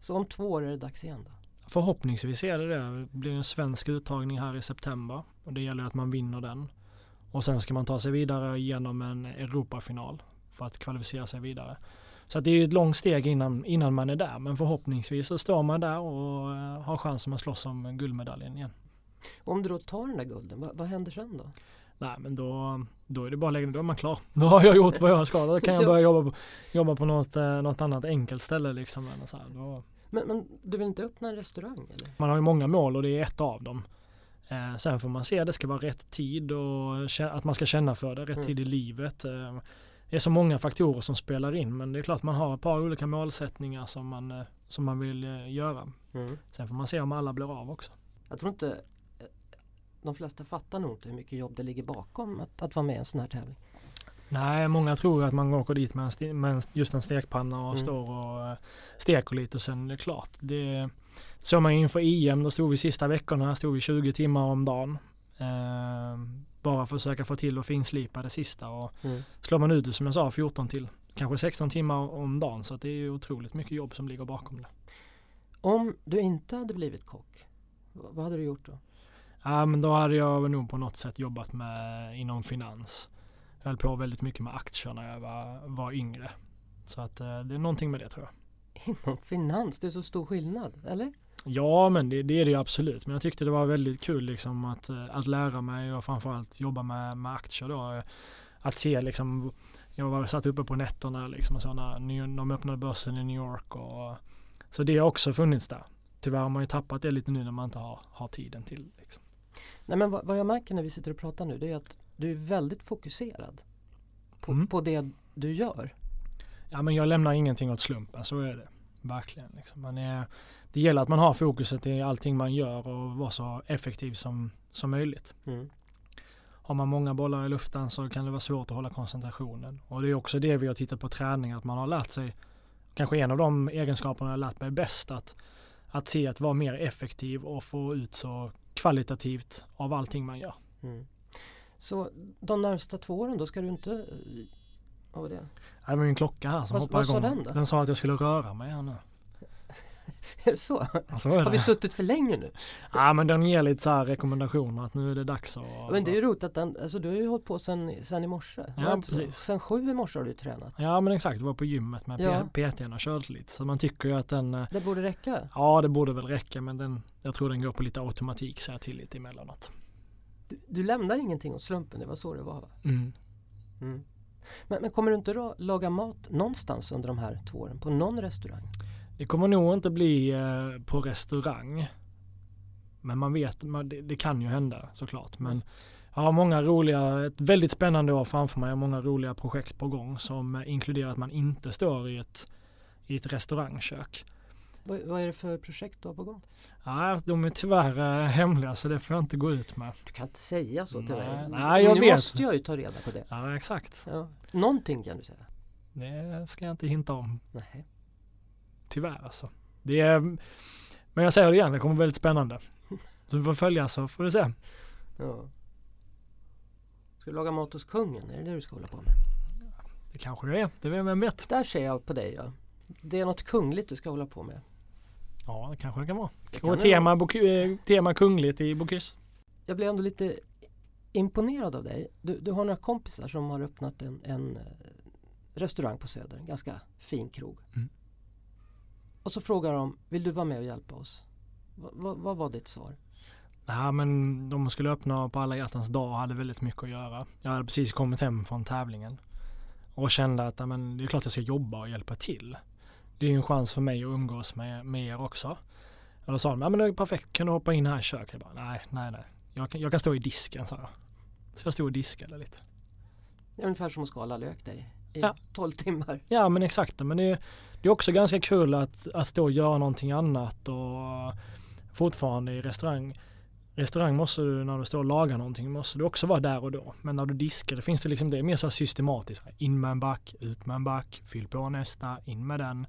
Så om två år är det dags igen då? Förhoppningsvis är det det. Det blir en svensk uttagning här i september och det gäller att man vinner den. Och sen ska man ta sig vidare genom en Europafinal för att kvalificera sig vidare. Så det är ju ett långt steg innan, innan man är där men förhoppningsvis så står man där och eh, har chansen att slåss om guldmedaljen igen. Om du då tar den där gulden, vad, vad händer sen då? Nej men då, då är det bara lägga då är man klar. Då har jag gjort vad jag ska. Då kan jag Ja. börja jobba på, jobba på något, eh, något annat enkelt ställe liksom. Eller så här. Då, Men, men du vill inte öppna en restaurang eller? Man har ju många mål och det är ett av dem. Eh, sen får man se det ska vara rätt tid och att man ska känna för det, rätt Mm. tid i livet. Eh, det är så många faktorer som spelar in men det är klart man har ett par olika målsättningar som man, eh, som man vill eh, göra. Mm. Sen får man se om alla blir av också. Jag tror inte de flesta fattar nog inte hur mycket jobb det ligger bakom att, att vara med i en sån här tävling. Nej, många tror att man åker dit med, en med en, just en stekpanna och Mm. står och eh, steker lite och sen är det klart. Det såg man inför EM, då stod vi sista veckorna, stod vi 20 timmar om dagen. Eh, bara försöka få till och finslipa det sista och Mm. slår man ut det som jag sa 14 till kanske 16 timmar om dagen så det är ju otroligt mycket jobb som ligger bakom det. Om du inte hade blivit kock, vad hade du gjort då? Ja men då hade jag nog på något sätt jobbat med inom finans. Jag höll på väldigt mycket med aktier när jag var, var yngre. Så att eh, det är någonting med det tror jag. Inom finans, det är så stor skillnad, eller? Ja men det, det är det ju absolut. Men jag tyckte det var väldigt kul liksom att, eh, att lära mig och framförallt jobba med, med aktier då. Att se liksom, jag var satt uppe på nätterna liksom och så när de öppnade börsen i New York och så det har också funnits där. Tyvärr har man ju tappat det lite nu när man inte har, har tiden till. Liksom. Nej men vad, vad jag märker när vi sitter och pratar nu det är att du är väldigt fokuserad på, Mm. på det du gör. Ja men jag lämnar ingenting åt slumpen, så är det. Verkligen. Liksom. Man är, det gäller att man har fokuset i allting man gör och vara så effektiv som, som möjligt. Mm. har man många bollar i luften så kan det vara svårt att hålla koncentrationen. Och det är också det vi har tittat på träning, att man har lärt sig, kanske en av de egenskaperna jag har lärt mig bäst, att, att se att vara mer effektiv och få ut så kvalitativt av allting man gör. Mm. Så de närmsta två åren då ska du inte... Vad var det? Det var min klocka här som Vad- hoppade vad sa igång. den då? Den sa att jag skulle röra mig här nu. Är det så? Alltså, är Har vi det. suttit för länge nu? Ja men den ger lite så rekommendationer att nu är det dags att... Ja, Men det är ju roligt att den, alltså du har ju hållit på sen, sen i morse. Ja, det inte så? precis. Sen sju i morse har du tränat. Ja men exakt, det var på gymmet med Ja. PTn och körde lite. Så man tycker ju att den, eh, Det borde räcka. ja det borde väl räcka men den, jag tror den går på lite automatik så jag till lite emellanåt. Du, du lämnar ingenting åt slumpen, det var så det var va? Mm. Mm. Men, men kommer du inte ra- laga mat någonstans under de här två åren? På någon restaurang? Det kommer nog inte bli eh, på restaurang. Men man vet, man, det, det kan ju hända såklart. Men jag har många roliga, ett väldigt spännande år framför mig och många roliga projekt på gång som eh, inkluderar att man inte står i ett, i ett restaurangkök. Vad, vad är det för projekt du har på gång? Nej, de är tyvärr eh, hemliga så det får jag inte gå ut med. Du kan inte säga så till Nej, mig. nej, jag nu vet. måste jag ju ta reda på det. Ja, exakt. Ja. Någonting kan du säga? Det ska jag inte hinta om. Nej. Tyvärr alltså. Det är, men jag säger det igen, det kommer bli väldigt spännande. Så vi får följa så får vi se. Ja. Ska du laga mat hos kungen? Är det det du ska hålla på med? Det kanske det är, det vem vet. Där ser jag på dig ja. Det är något kungligt du ska hålla på med. Ja, det kanske det kan vara. Det kan Och tema, Boky- eh, tema kungligt i Bocuse. Jag blev ändå lite imponerad av dig. Du, du har några kompisar som har öppnat en, en eh, restaurang på Söder, en ganska fin krog. Mm. Och så frågar de, vill du vara med och hjälpa oss? Va, vad var ditt svar? Nej men de skulle öppna på alla hjärtans dag och hade väldigt mycket att göra. Jag hade precis kommit hem från tävlingen. Och kände att men, det är klart jag ska jobba och hjälpa till. Det är ju en chans för mig att umgås med, med er också. Och då sa de, ja men det är perfekt, kan du hoppa in här i köket? Jag bara, nej, nej, nej. Jag kan, jag kan stå i disken, sa jag. Så jag stod och diskade lite. Det är ungefär som att skala lök dig i Ja. 12 timmar. Ja men exakt, men det är, det är också ganska kul att, att stå och göra någonting annat och fortfarande i restaurang. Restaurang måste du, när du står och lagar någonting, måste du också vara där och då. Men när du diskar, det finns det liksom, det är mer så här systematiskt. In med en back, ut med en back, fyll på nästa, in med den.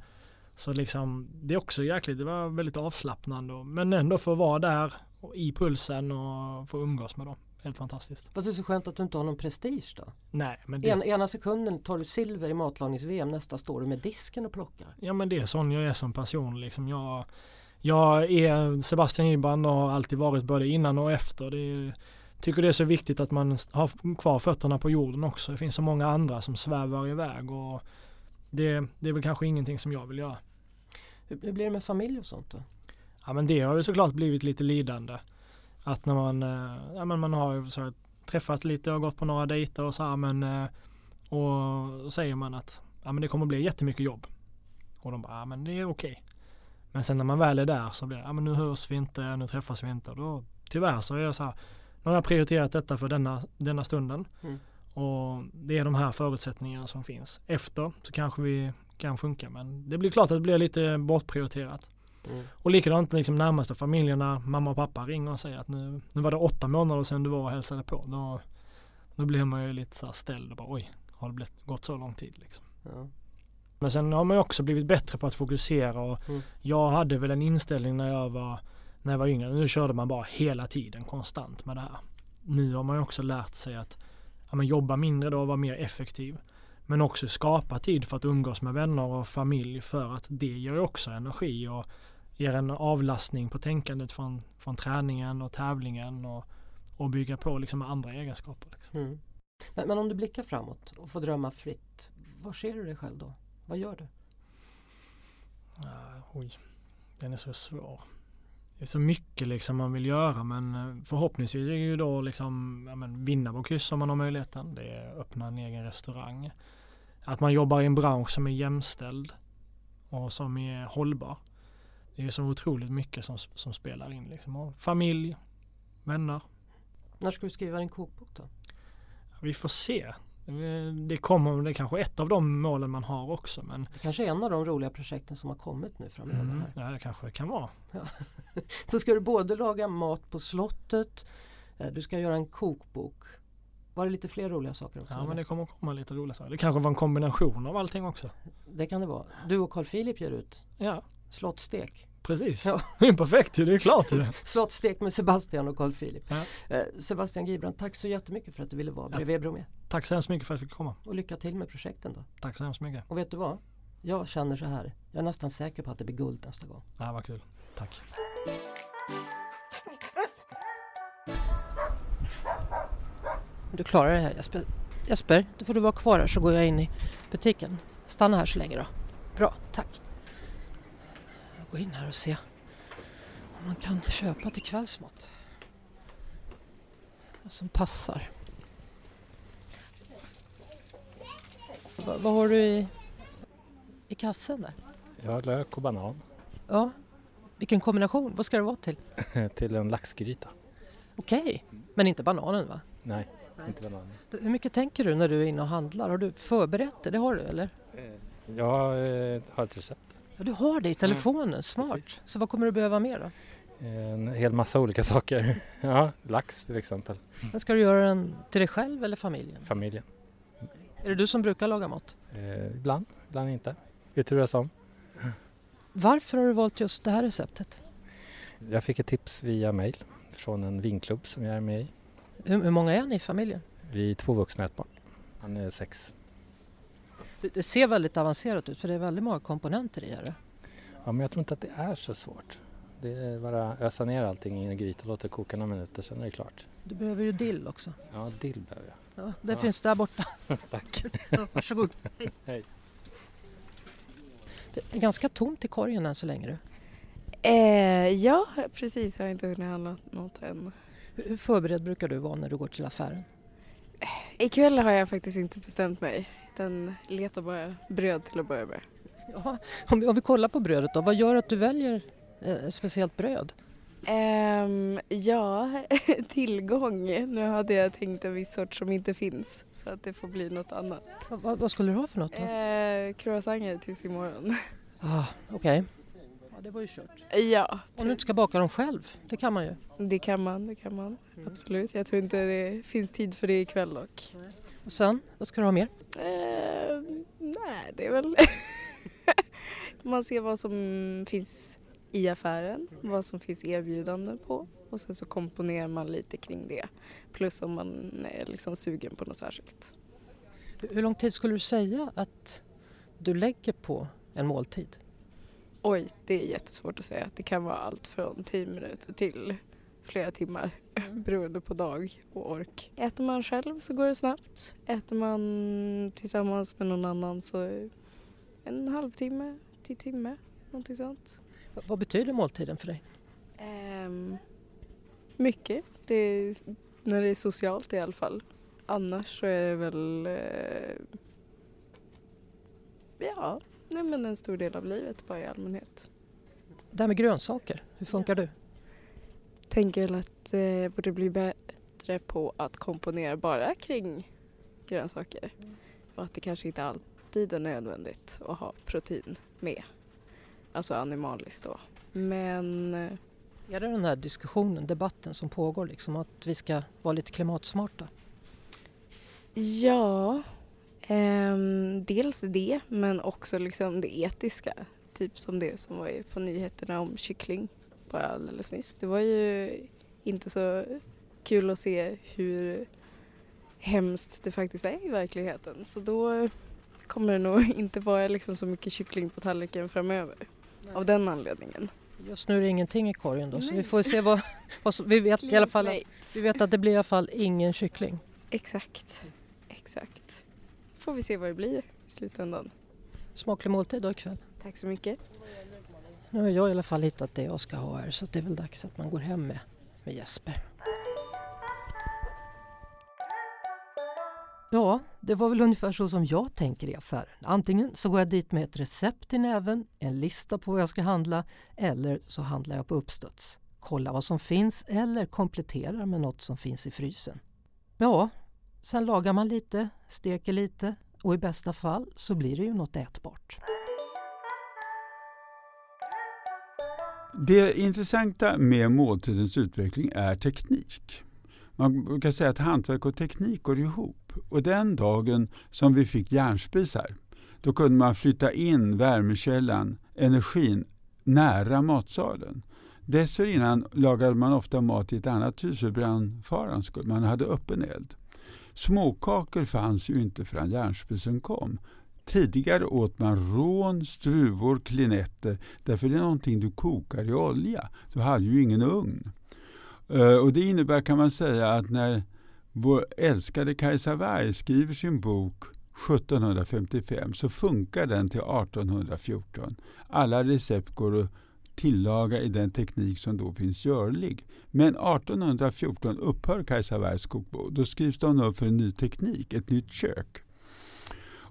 Så liksom, det är också jäkligt, det var väldigt avslappnande. Men ändå få vara där och i pulsen och få umgås med dem. Helt fantastiskt. Fast det är så skönt att du inte har någon prestige då. Nej, men det, En, ena sekunden tar du silver i matlagnings-VM, nästa står du med disken och plockar. Ja men det är sån jag är som person liksom. Jag, jag är Sebastian Iban och har alltid varit både innan och efter. Det är, tycker det är så viktigt att man har kvar fötterna på jorden också. Det finns så många andra som svävar iväg och det, det är väl kanske ingenting som jag vill göra. Hur blir det med familj och sånt då? Ja men det har ju såklart blivit lite lidande. Att när man, eh, ja men man har så här, träffat lite och gått på några dejter och så här men eh, och så säger man att ja men det kommer bli jättemycket jobb. Och de bara, ja men det är okej. Men sen när man väl är där så blir det, ja men nu hörs vi inte, nu träffas vi inte. Och då, tyvärr så är jag så här, nu har jag prioriterat detta för denna, denna stunden. Mm. Och det är de här förutsättningarna som finns. Efter så kanske vi kan funka men det blir klart att det blir lite bortprioriterat. Mm. Och likadant liksom närmaste familjerna, mamma och pappa ringer och säger att nu, nu var det åtta månader sedan du var och hälsade på. Då, då blir man ju lite så här ställd och bara oj, har det blivit, gått så lång tid liksom. Ja. Men sen har man ju också blivit bättre på att fokusera och Mm. jag hade väl en inställning när jag var när jag var yngre. Nu körde man bara hela tiden konstant med det här. Nu har man ju också lärt sig att ja, men jobba mindre då och vara mer effektiv. Men också skapa tid för att umgås med vänner och familj för att det ger ju också energi och ger en avlastning på tänkandet från, från träningen och tävlingen och, och bygga på liksom andra egenskaper. Liksom. Mm. Men, men om du blickar framåt och får drömma fritt, var ser du dig själv då? Vad gör du? Ah, oj, den är så svår. Det är så mycket liksom man vill göra men eh, förhoppningsvis är det ju då liksom ja, men vinna kryss om man har möjligheten. Det är öppna en egen restaurang. Att man jobbar i en bransch som är jämställd och som är hållbar. Det är så otroligt mycket som, som spelar in liksom. Familj, vänner. När ska du skriva din kokbok då? Vi får se. Det- Det kommer, det är kanske ett av de målen man har också men Det kanske är en av de roliga projekten som har kommit nu framöver. mm, Här. ja, det kanske det kan vara. Då ska du både laga mat på slottet, eh, du ska göra en kokbok Var det lite fler roliga saker också? Ja eller? men det kommer komma lite roliga saker. Det kanske var en kombination av allting också. det kan det vara. Du och Carl Philip ger ut Ja, slottstek. Precis. Ja. Perfekt ju, det är klart ju. Slottstek med Sebastian och Carl Philip. Ja. Eh, Sebastian Gibran, tack så jättemycket för att du ville vara Ja. bredvid Bromé. Tack så hemskt mycket för att jag fick komma. Och lycka till med projekten då. Tack så hemskt mycket. Och vet du vad? Jag känner så här. Jag är nästan säker på att det blir guld nästa gång. Ja, vad kul. Tack. Du klarar det här Jesper. Jesper, då får du vara kvar här så går jag in i butiken. Stanna här så länge då. Bra, tack. Går in här och ser om man kan köpa till kvällsmat. Vad som passar. Va, vad har du i, i kassen där? Jag har lök och banan Ja, vilken kombination. Vad ska det vara till? till en laxgryta. Okej, men inte bananen va? Nej, inte banan. Hur mycket tänker du när du är inne och handlar? Har du förberett det? Det har du eller? Jag eh, har ett recept. Ja, du har det i telefonen, smart. precis. Så vad kommer du behöva mer då? En hel massa olika saker. Ja, lax till exempel. Men ska du göra den till dig själv eller familjen? Familjen. Är det du som brukar laga mat? Eh, ibland, ibland inte. Vi turas om. Varför har du valt just det här receptet? Jag fick ett tips via mail från en vinklubb som jag är med i. Hur, hur många är ni i familjen? Vi är två vuxna och ett barn. Han är sex. Det, ser väldigt avancerat ut för det är väldigt många komponenter i det. Ja, men jag tror inte att det är så svårt. Det är bara ösa ner allting i en gryta och låta det koka några minuter, sen är det klart. Du behöver ju dill också. Ja, dill behöver jag. Ja, det Ja. finns där borta. Tack. Ja, varsågod. Hej. Det är ganska tomt i korgen än så länge. Du. Eh, ja, precis. Jag har inte hunnit handla något än. Hur hur förberedd brukar du vara när du går till affären? Ikväll har jag faktiskt inte bestämt mig. Utan letar bara bröd till att börja med. Ja, om, vi, om vi kollar på brödet då, vad gör att du väljer eh, speciellt bröd? Ehm, ja, tillgång. Nu hade jag tänkt en viss sort som inte finns. Så att det får bli något annat. Vad, vad, vad skulle du ha för något då? Eh, croissanter tills imorgon. Ah, Okej. Ja, det var ju kört. ja, Om du inte ska baka dem själv, det kan man ju. det kan man. Det kan man. Absolut. Jag tror inte det finns tid för det ikväll dock. Och sen, vad ska du ha mer? Eh, nej, det är väl... Man ser vad som finns i affären, vad som finns erbjudanden på och sen så komponerar man lite kring det. Plus om man är liksom sugen på något särskilt. Hur lång tid skulle du säga att du lägger på en måltid? Oj, det är jättesvårt att säga. Det kan vara allt från 10 minuter till flera timmar beroende på dag och ork. Äter man själv så går det snabbt. Äter man tillsammans med någon annan så en halvtimme till timme, någonting sånt. V- vad betyder måltiden för dig? Ehm, mycket. Det är, när det är socialt i alla fall. Annars så är det väl... Eh, ja, nej men en stor del av livet bara i allmänhet. Det här med grönsaker, hur funkar du? Tänker väl att eh, borde bli bättre på att komponera bara kring grönsaker. Och att det kanske inte alltid är nödvändigt att ha protein med. Alltså animaliskt då. Men eh, Är det den här diskussionen, debatten som pågår liksom att vi ska vara lite klimatsmarta? Ja, ehm, dels det men också liksom det etiska. Typ som det som var på nyheterna om kyckling bara alldeles nyss. Det var ju inte så kul att se hur hemskt det faktiskt är i verkligheten. Så då kommer det nog inte vara liksom så mycket kyckling på tallriken framöver. Av den anledningen. Just nu är det ingenting i korgen då så vi Nej. får se vad, vad som, vi vet i alla fall att, vi vet att det blir i alla fall ingen kyckling. Exakt, exakt. Får vi se vad det blir i slutändan. Smaklig måltid då ikväll. Tack så mycket. Nu har jag i alla fall hittat det jag ska ha här så det är väl dags att man går hem med, med Jesper. Ja, det var väl ungefär så som jag tänker i affären. Antingen så går jag dit med ett recept i näven, en lista på vad jag ska handla eller så handlar jag på uppstuds. Kollar vad som finns eller kompletterar med något som finns i frysen. Ja, sen lagar man lite, steker lite och i bästa fall så blir det ju något ätbart. Det intressanta med måltidens utveckling är teknik. Man brukar säga att hantverk och teknik går ihop. Och den dagen som vi fick järnspisar, då kunde man flytta in värmekällan, energin, nära matsalen. Dessförinnan lagade man ofta mat i ett annat hus för brandfarans skull. Man hade öppen eld. Småkakor fanns ju inte förrän järnspisen kom. Tidigare åt man rån, struvor, klinetter därför det är någonting du kokar i olja. Du hade ju ingen ugn. Eh, och Det innebär kan man säga att när vår älskade Kajsa Warg skriver sin bok 1755 så funkar den till 1814. Alla recept går att tillaga i den teknik som då finns görlig. Men 1814 upphör Kajsa Wargs kokbok. Då skrivs den upp för en ny teknik, ett nytt kök.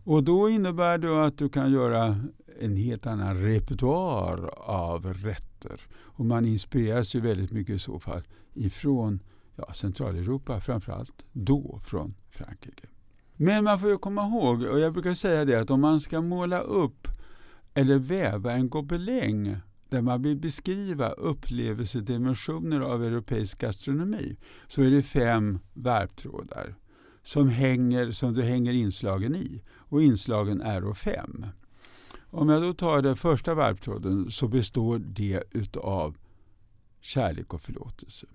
Och då innebär det att du kan göra en helt annan repertoar av rätter. Och man inspireras ju väldigt mycket i så fall ifrån ja, Centraleuropa, framförallt då från Frankrike. Men man får ju komma ihåg, och jag brukar säga det, att om man ska måla upp eller väva en gobeläng där man vill beskriva upplevelsedimensioner av europeisk gastronomi så är det fem varptrådar som, hänger, som du hänger inslagen i. Och inslagen är 5. Om jag då tar den första varptråden så består det utav kärlek och förlåtelse.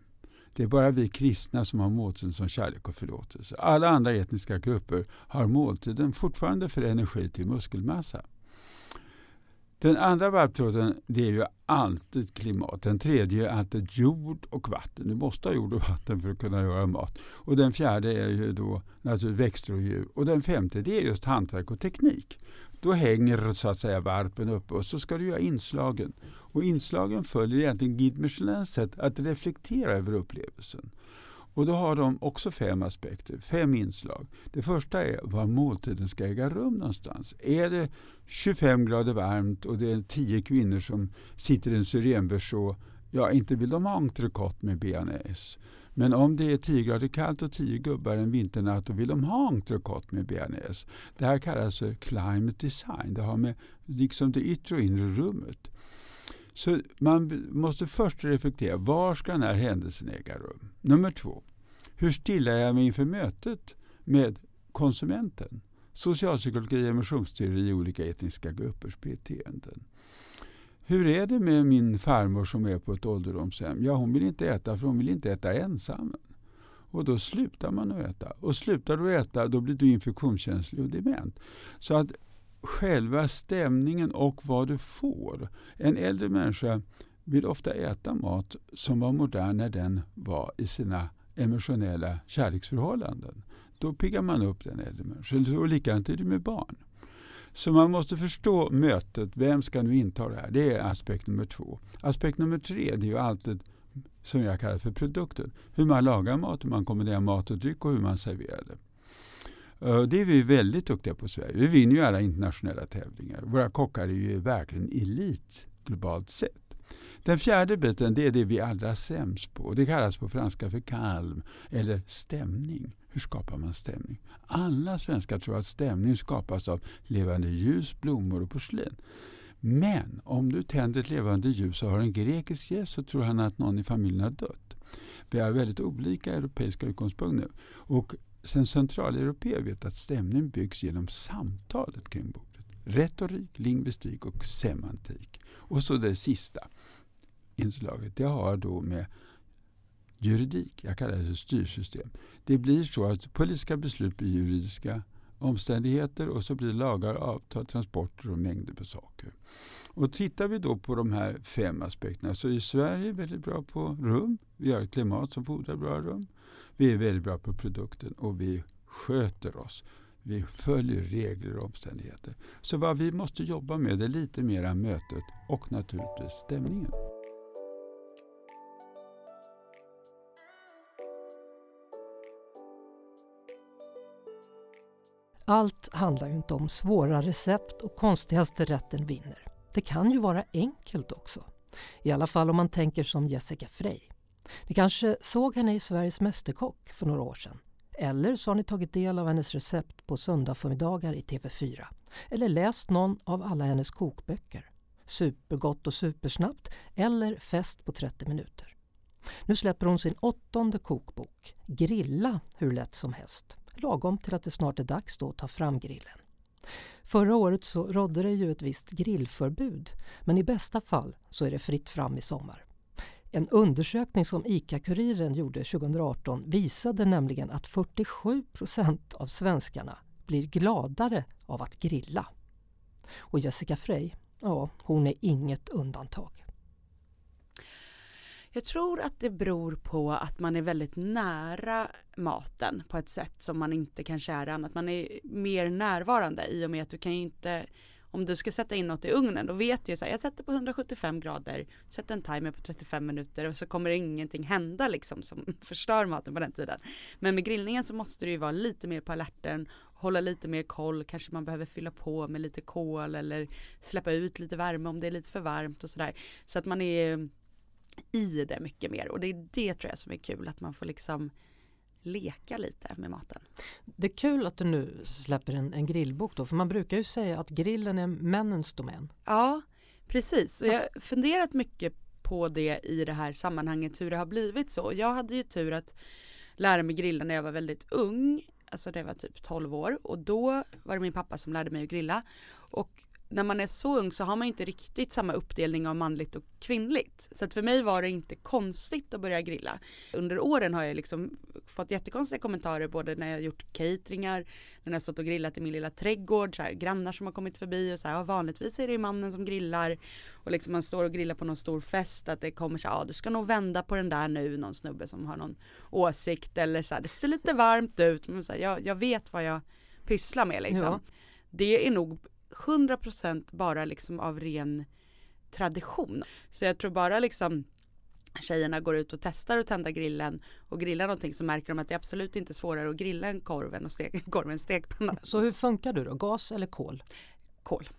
Det är bara vi kristna som har måltiden som kärlek och förlåtelse. Alla andra etniska grupper har måltiden fortfarande för energi till muskelmassa. Den andra varptråden det är ju alltid klimat. Den tredje är alltid jord och vatten. Du måste ha jord och vatten för att kunna göra mat. Och Den fjärde är ju då naturligtvis växter och djur. Och den femte det är just hantverk och teknik. Då hänger så att säga varpen uppe och så ska du göra inslagen. Och inslagen följer egentligen Guide Michelins sätt att reflektera över upplevelsen. Och då har de också fem aspekter, fem inslag. Det första är var måltiden ska äga rum någonstans. Är det 25 grader varmt och det är tio kvinnor som sitter i en syrenberså, ja inte vill de ha entrecote med bearnaise. Men om det är 10 grader kallt och 10 gubbar en vinternatt då vill de ha entrecote med bearnaise. Det här kallas för climate design. Det har med liksom det yttre och inre rummet. Så man måste först reflektera, var ska den här händelsen äga rum? Nummer två, hur stillar jag mig inför mötet med konsumenten? Socialpsykologi och i olika etniska gruppers beteenden. Hur är det med min farmor som är på ett ålderdomshem? Ja, hon vill inte äta för hon vill inte äta ensam. Och då slutar man att äta. Och slutar du äta då blir du infektionskänslig och dement. Så att själva stämningen och vad du får. En äldre människa vill ofta äta mat som var modern när den var i sina emotionella kärleksförhållanden. Då piggar man upp den äldre människan. Och likadant är det med barn. Så man måste förstå mötet. Vem ska nu inta det här? Det är aspekt nummer två. Aspekt nummer tre det är ju alltid som jag kallar för produkten. Hur man lagar mat, hur man kombinerar mat och dryck och hur man serverar det. Eh, det är vi väldigt duktiga på i Sverige. Vi vinner ju alla internationella tävlingar. Våra kockar är ju verkligen elit globalt sett. Den fjärde biten det är det vi är allra sämst på. Det kallas på franska för kalm eller stämning. Hur skapar man stämning? Alla svenskar tror att stämning skapas av levande ljus, blommor och porslin. Men om du tänder ett levande ljus och har en grekisk gäst så tror han att någon i familjen har dött. Vi har väldigt olika europeiska utgångspunkter. Och sen centraleuropeer vet att stämning byggs genom samtalet kring bordet. Retorik, lingvistik och semantik. Och så det sista inslaget, det har då med juridik, jag kallar det styrsystem. Det blir så att politiska beslut blir juridiska omständigheter och så blir det lagar, avtal, transporter och mängder med saker. Och tittar vi då på de här fem aspekterna så är Sverige väldigt bra på rum. Vi har ett klimat som fordrar bra rum. Vi är väldigt bra på produkten och vi sköter oss. Vi följer regler och omständigheter. Så vad vi måste jobba med är lite mera mötet och naturligtvis stämningen. Allt handlar ju inte om svåra recept och konstigaste rätten vinner. Det kan ju vara enkelt också. I alla fall om man tänker som Jessica Frey. Ni kanske såg henne i Sveriges Mästerkock för några år sedan. Eller så har ni tagit del av hennes recept på söndagsförmiddagar i TV4. Eller läst någon av alla hennes kokböcker. Supergott och supersnabbt eller Fest på 30 minuter. Nu släpper hon sin åttonde kokbok, Grilla hur lätt som helst. Lagom till att det snart är dags då att ta fram grillen. Förra året så rådde det ju ett visst grillförbud men i bästa fall så är det fritt fram i sommar. En undersökning som ICA-Kuriren gjorde 2018 visade nämligen att 47 procent av svenskarna blir gladare av att grilla. Och Jessica Frey, ja, hon är inget undantag. Jag tror att det beror på att man är väldigt nära maten på ett sätt som man inte kanske är annat. Man är mer närvarande i och med att du kan ju inte om du ska sätta in något i ugnen då vet du ju så här, jag sätter på 175 grader, sätter en timer på 35 minuter och så kommer ingenting hända liksom som förstör maten på den tiden. Men med grillningen så måste du ju vara lite mer på alerten, hålla lite mer koll, kanske man behöver fylla på med lite kol eller släppa ut lite värme om det är lite för varmt och sådär. Så att man är i det mycket mer och det är det tror jag som är kul att man får liksom leka lite med maten. Det är kul att du nu släpper en, en grillbok då för man brukar ju säga att grillen är männens domän. Ja precis och jag har funderat mycket på det i det här sammanhanget hur det har blivit så. Jag hade ju tur att lära mig grilla när jag var väldigt ung, alltså det var typ 12 år och då var det min pappa som lärde mig att grilla och när man är så ung så har man inte riktigt samma uppdelning av manligt och kvinnligt. Så att för mig var det inte konstigt att börja grilla. Under åren har jag liksom fått jättekonstiga kommentarer både när jag gjort cateringar, när jag stått och grillat i min lilla trädgård, så här, grannar som har kommit förbi och så här, ja, vanligtvis är det mannen som grillar och liksom man står och grillar på någon stor fest att det kommer så här, ja du ska nog vända på den där nu, någon snubbe som har någon åsikt eller så här, det ser lite varmt ut, men så här, jag, jag vet vad jag pysslar med liksom. Ja. Det är nog 100% bara liksom av ren tradition. Så jag tror bara liksom tjejerna går ut och testar att tända grillen och grillar någonting så märker de att det är absolut inte svårare att grilla en korv än att steka korv stekpanna. Så hur funkar du då? Gas eller kol? Kol.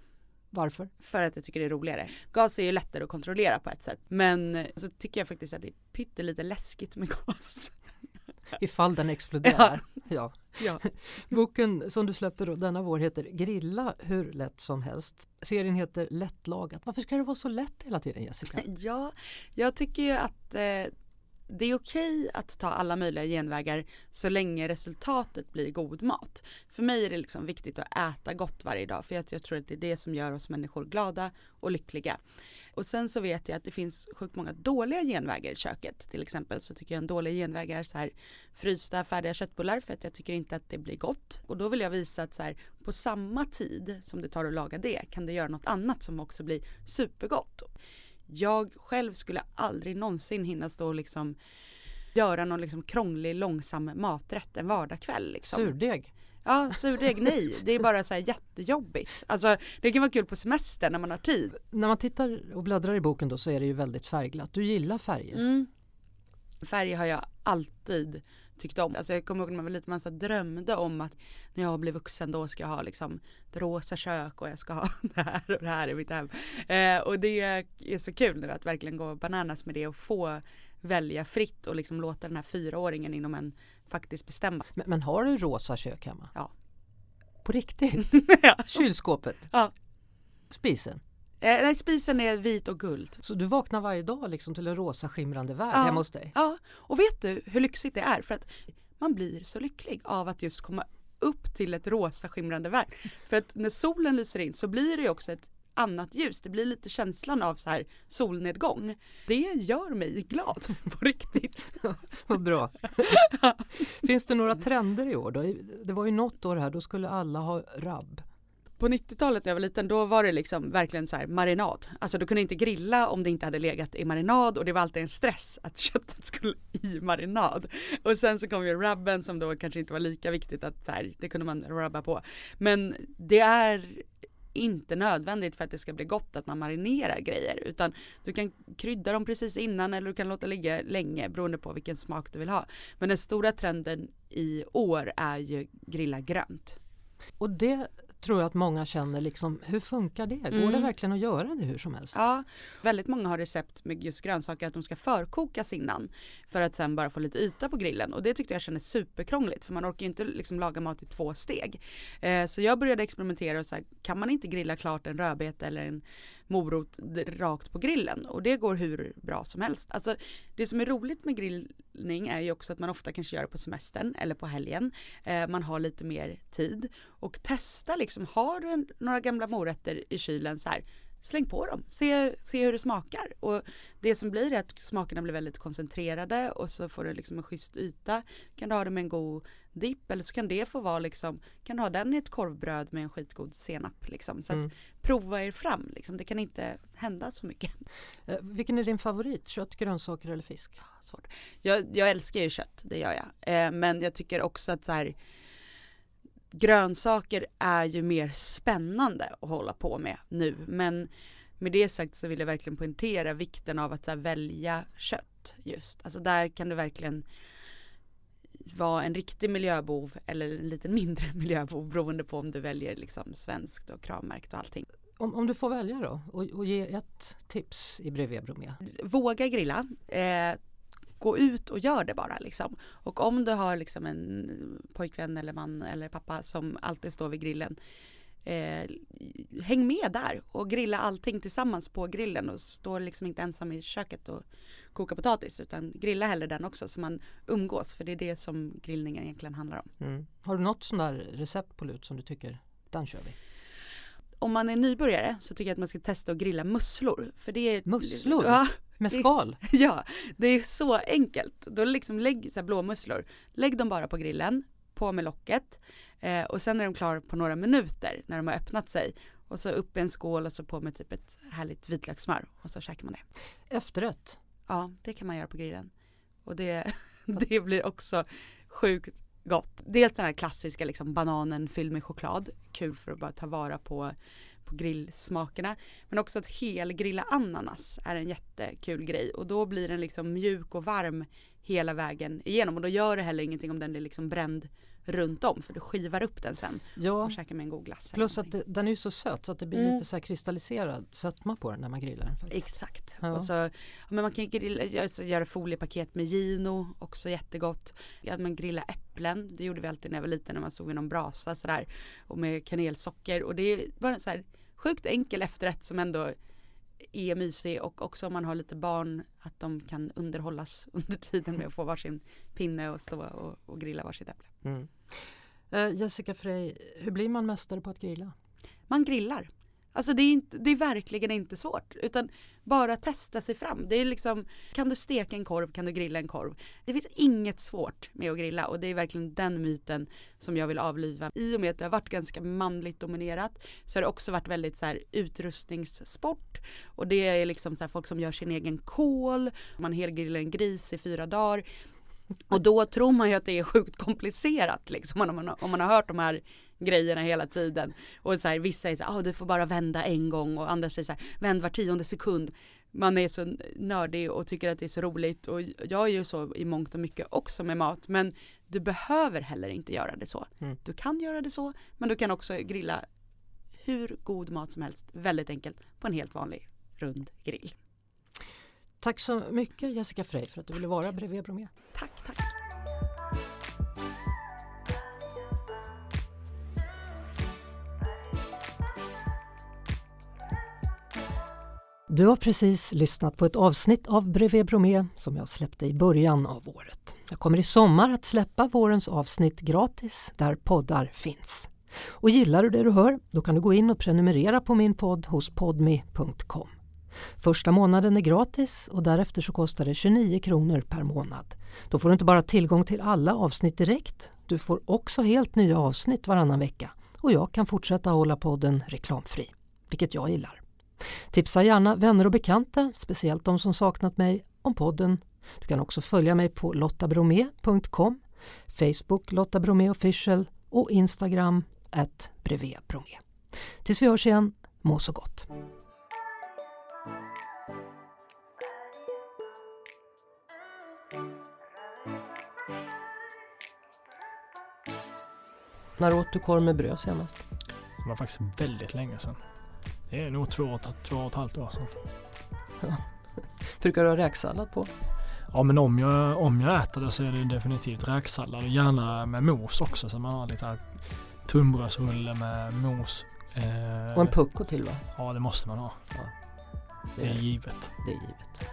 Varför? För att jag tycker det är roligare. Gas är ju lättare att kontrollera på ett sätt. Men så tycker jag faktiskt att det är pyttelite läskigt med gas. Ifall den exploderar. Ja. ja. Boken som du släpper då, denna vår heter Grilla hur lätt som helst. Serien heter Lättlagat. Varför ska det vara så lätt hela tiden Jessica? Ja, jag tycker ju att eh, det är okej att ta alla möjliga genvägar så länge resultatet blir god mat. För mig är det liksom viktigt att äta gott varje dag för jag, jag tror att det är det som gör oss människor glada och lyckliga. Och sen så vet jag att det finns sjukt många dåliga genvägar i köket. Till exempel så tycker jag en dålig genväg är så här frysta färdiga köttbullar för att jag tycker inte att det blir gott. Och då vill jag visa att så här, på samma tid som det tar att laga det kan det göra något annat som också blir supergott. Jag själv skulle aldrig någonsin hinna stå och liksom göra någon liksom krånglig långsam maträtt en vardagskväll. Liksom. Surdeg? Ja, surdeg nej. Det är bara så här jättejobbigt. Alltså det kan vara kul på semester när man har tid. När man tittar och bläddrar i boken då så är det ju väldigt färgglatt. Du gillar färger? Mm. Färger har jag alltid tyckt om. Alltså jag kommer ihåg när man var liten, man så drömde om att när jag blir vuxen då ska jag ha liksom ett rosa kök och jag ska ha det här och det här i mitt hem. Eh, och det är så kul nu att verkligen gå bananas med det och få välja fritt och liksom låta den här fyraåringen inom en faktiskt bestämma. Men, men har du rosa kök hemma? Ja. På riktigt? ja. Kylskåpet? Ja. Spisen? Eh, nej, spisen är vit och guld. Så du vaknar varje dag liksom till en rosa skimrande värld ja. hemma hos dig? Ja, och vet du hur lyxigt det är? För att man blir så lycklig av att just komma upp till ett rosa skimrande värld. För att när solen lyser in så blir det också ett annat ljus. Det blir lite känslan av så här solnedgång. Det gör mig glad på riktigt. Vad bra. Finns det några trender i år? Då? Det var ju något år här, då skulle alla ha rabb. På 90-talet när jag var liten då var det liksom verkligen så här marinad. Alltså du kunde inte grilla om det inte hade legat i marinad och det var alltid en stress att köttet skulle i marinad. Och sen så kom ju rubben som då kanske inte var lika viktigt att så här, det kunde man rubba på. Men det är inte nödvändigt för att det ska bli gott att man marinerar grejer utan du kan krydda dem precis innan eller du kan låta ligga länge beroende på vilken smak du vill ha. Men den stora trenden i år är ju grilla grönt. Och det tror jag att många känner liksom, hur funkar det? Går mm. det verkligen att göra det hur som helst? Ja, väldigt många har recept med just grönsaker att de ska förkokas innan för att sen bara få lite yta på grillen och det tyckte jag kändes superkrångligt för man orkar ju inte liksom laga mat i två steg. Eh, så jag började experimentera och så här, kan man inte grilla klart en rödbeta eller en morot rakt på grillen och det går hur bra som helst. Alltså det som är roligt med anledning är ju också att man ofta kanske gör det på semestern eller på helgen. Eh, man har lite mer tid och testa liksom, har du en, några gamla morötter i kylen så här släng på dem, se, se hur det smakar. Och det som blir är att smakerna blir väldigt koncentrerade och så får du liksom en schysst yta. Kan du ha det med en god dipp eller så kan det få vara liksom, kan du ha den i ett korvbröd med en skitgod senap liksom. Så att Mm. prova er fram liksom, det kan inte hända så mycket. Eh, vilken är din favorit? Kött, grönsaker eller fisk? Svårt. Jag, jag älskar ju kött, det gör jag. Eh, men jag tycker också att så här, grönsaker är ju mer spännande att hålla på med nu. Men med det sagt så vill jag verkligen poängtera vikten av att här, välja kött just. Alltså där kan du verkligen vara en riktig miljöbov eller en lite mindre miljöbov beroende på om du väljer liksom svenskt och kravmärkt och allting. Om, om du får välja då och, och ge ett tips i Bredvid Bromé. våga grilla. Eh, gå ut och gör det bara liksom. Och om du har liksom en pojkvän eller man eller pappa som alltid står vid grillen. Eh, häng med där och grilla allting tillsammans på grillen och stå liksom inte ensam i köket och koka potatis utan grilla hellre den också så man umgås för det är det som grillningen egentligen handlar om. Mm. Har du något sånt där recept på lut som du tycker, den kör vi? Om man är nybörjare så tycker jag att man ska testa att grilla musslor. För det är, Musslor? Ja, Med Det- skal? Ja, det är så enkelt. Då liksom lägg så här blåmusslor, lägg dem bara på grillen, på med locket eh, och sen är de klara på några minuter när de har öppnat sig och så upp i en skål och så på med typ ett härligt vitlökssmör och så käkar man det. Efterrätt? Ja, det kan man göra på grillen och det, det blir också sjukt gott. Dels den här klassiska liksom bananen fylld med choklad, kul för att bara ta vara på på grillsmakerna. Men också att helgrilla ananas är en jättekul grej och då blir den liksom mjuk och varm hela vägen igenom och då gör det heller ingenting om den är liksom bränd runt om för du skivar upp den sen Ja, och käkar med en god glass. plus att det, den är ju så söt så att det blir Mm. lite så här kristalliserad sötma på den när man grillar den. faktiskt. Exakt. Ja. Och så, men man kan grilla, göra, foliepaket med gino, också jättegott. Ja, man grilla äpplen, det gjorde vi alltid när jag var liten när man stod vid någon brasa sådär. Och med kanelsocker och det är bara så här sjukt enkel efterrätt som ändå är mysig och också om man har lite barn att de kan underhållas under tiden med att få varsin pinne och stå och, och grilla varsitt äpple. Mm. Eh, Jessica Frey, hur blir man mästare på att grilla? man grillar. Alltså det är, inte, det är verkligen inte svårt utan bara testa sig fram. Det är liksom, kan du steka en korv kan du grilla en korv. Det finns inget svårt med att grilla och det är verkligen den myten som jag vill avliva. I och med att det har varit ganska manligt dominerat så har det också varit väldigt så här utrustningssport och det är liksom så här folk som gör sin egen kol, man helgrillar en gris i fyra dagar. Och då tror man ju att det är sjukt komplicerat liksom om man, om man har hört de här grejerna hela tiden. Och så här, vissa säger så här, ah, du får bara vända en gång och andra säger så här, vänd var tionde sekund. Man är så nördig och tycker att det är så roligt och jag är ju så i mångt och mycket också med mat men du behöver heller inte göra det så. Mm. Du kan göra det så men du kan också grilla hur god mat som helst väldigt enkelt på en helt vanlig rund grill. Tack så mycket Jessica Frey för att du ville vara bredvid Bromé. Tack, Du har precis lyssnat på ett avsnitt av Brevet Bromé som jag släppte i början av året. Jag kommer i sommar att släppa vårens avsnitt gratis där poddar finns. Och gillar du det du hör, då kan du gå in och prenumerera på min podd hos podmi.com. Första månaden är gratis och därefter så kostar det 29 kronor per månad. Då får du inte bara tillgång till alla avsnitt direkt, du får också helt nya avsnitt varannan vecka och jag kan fortsätta hålla podden reklamfri, vilket jag gillar. Tipsa gärna vänner och bekanta, speciellt de som saknat mig, om podden. Du kan också följa mig på lottabromé.com, Facebook Lotta Bromé Official och Instagram at brevbromé. Tills vi hörs igen, må så gott! När åt du korv med bröd senast? Det var faktiskt väldigt länge sedan. Det är nog två, och två och ett halvt år sedan. Brukar du ha räksallad på? Ja men om jag, om jag äter det så är det definitivt räksallad och gärna med mos också så man har lite tunnbrödsrulle med mos, Eh, Och en pucko till va? Ja, det måste man ha. Det Det är är, givet. det är givet.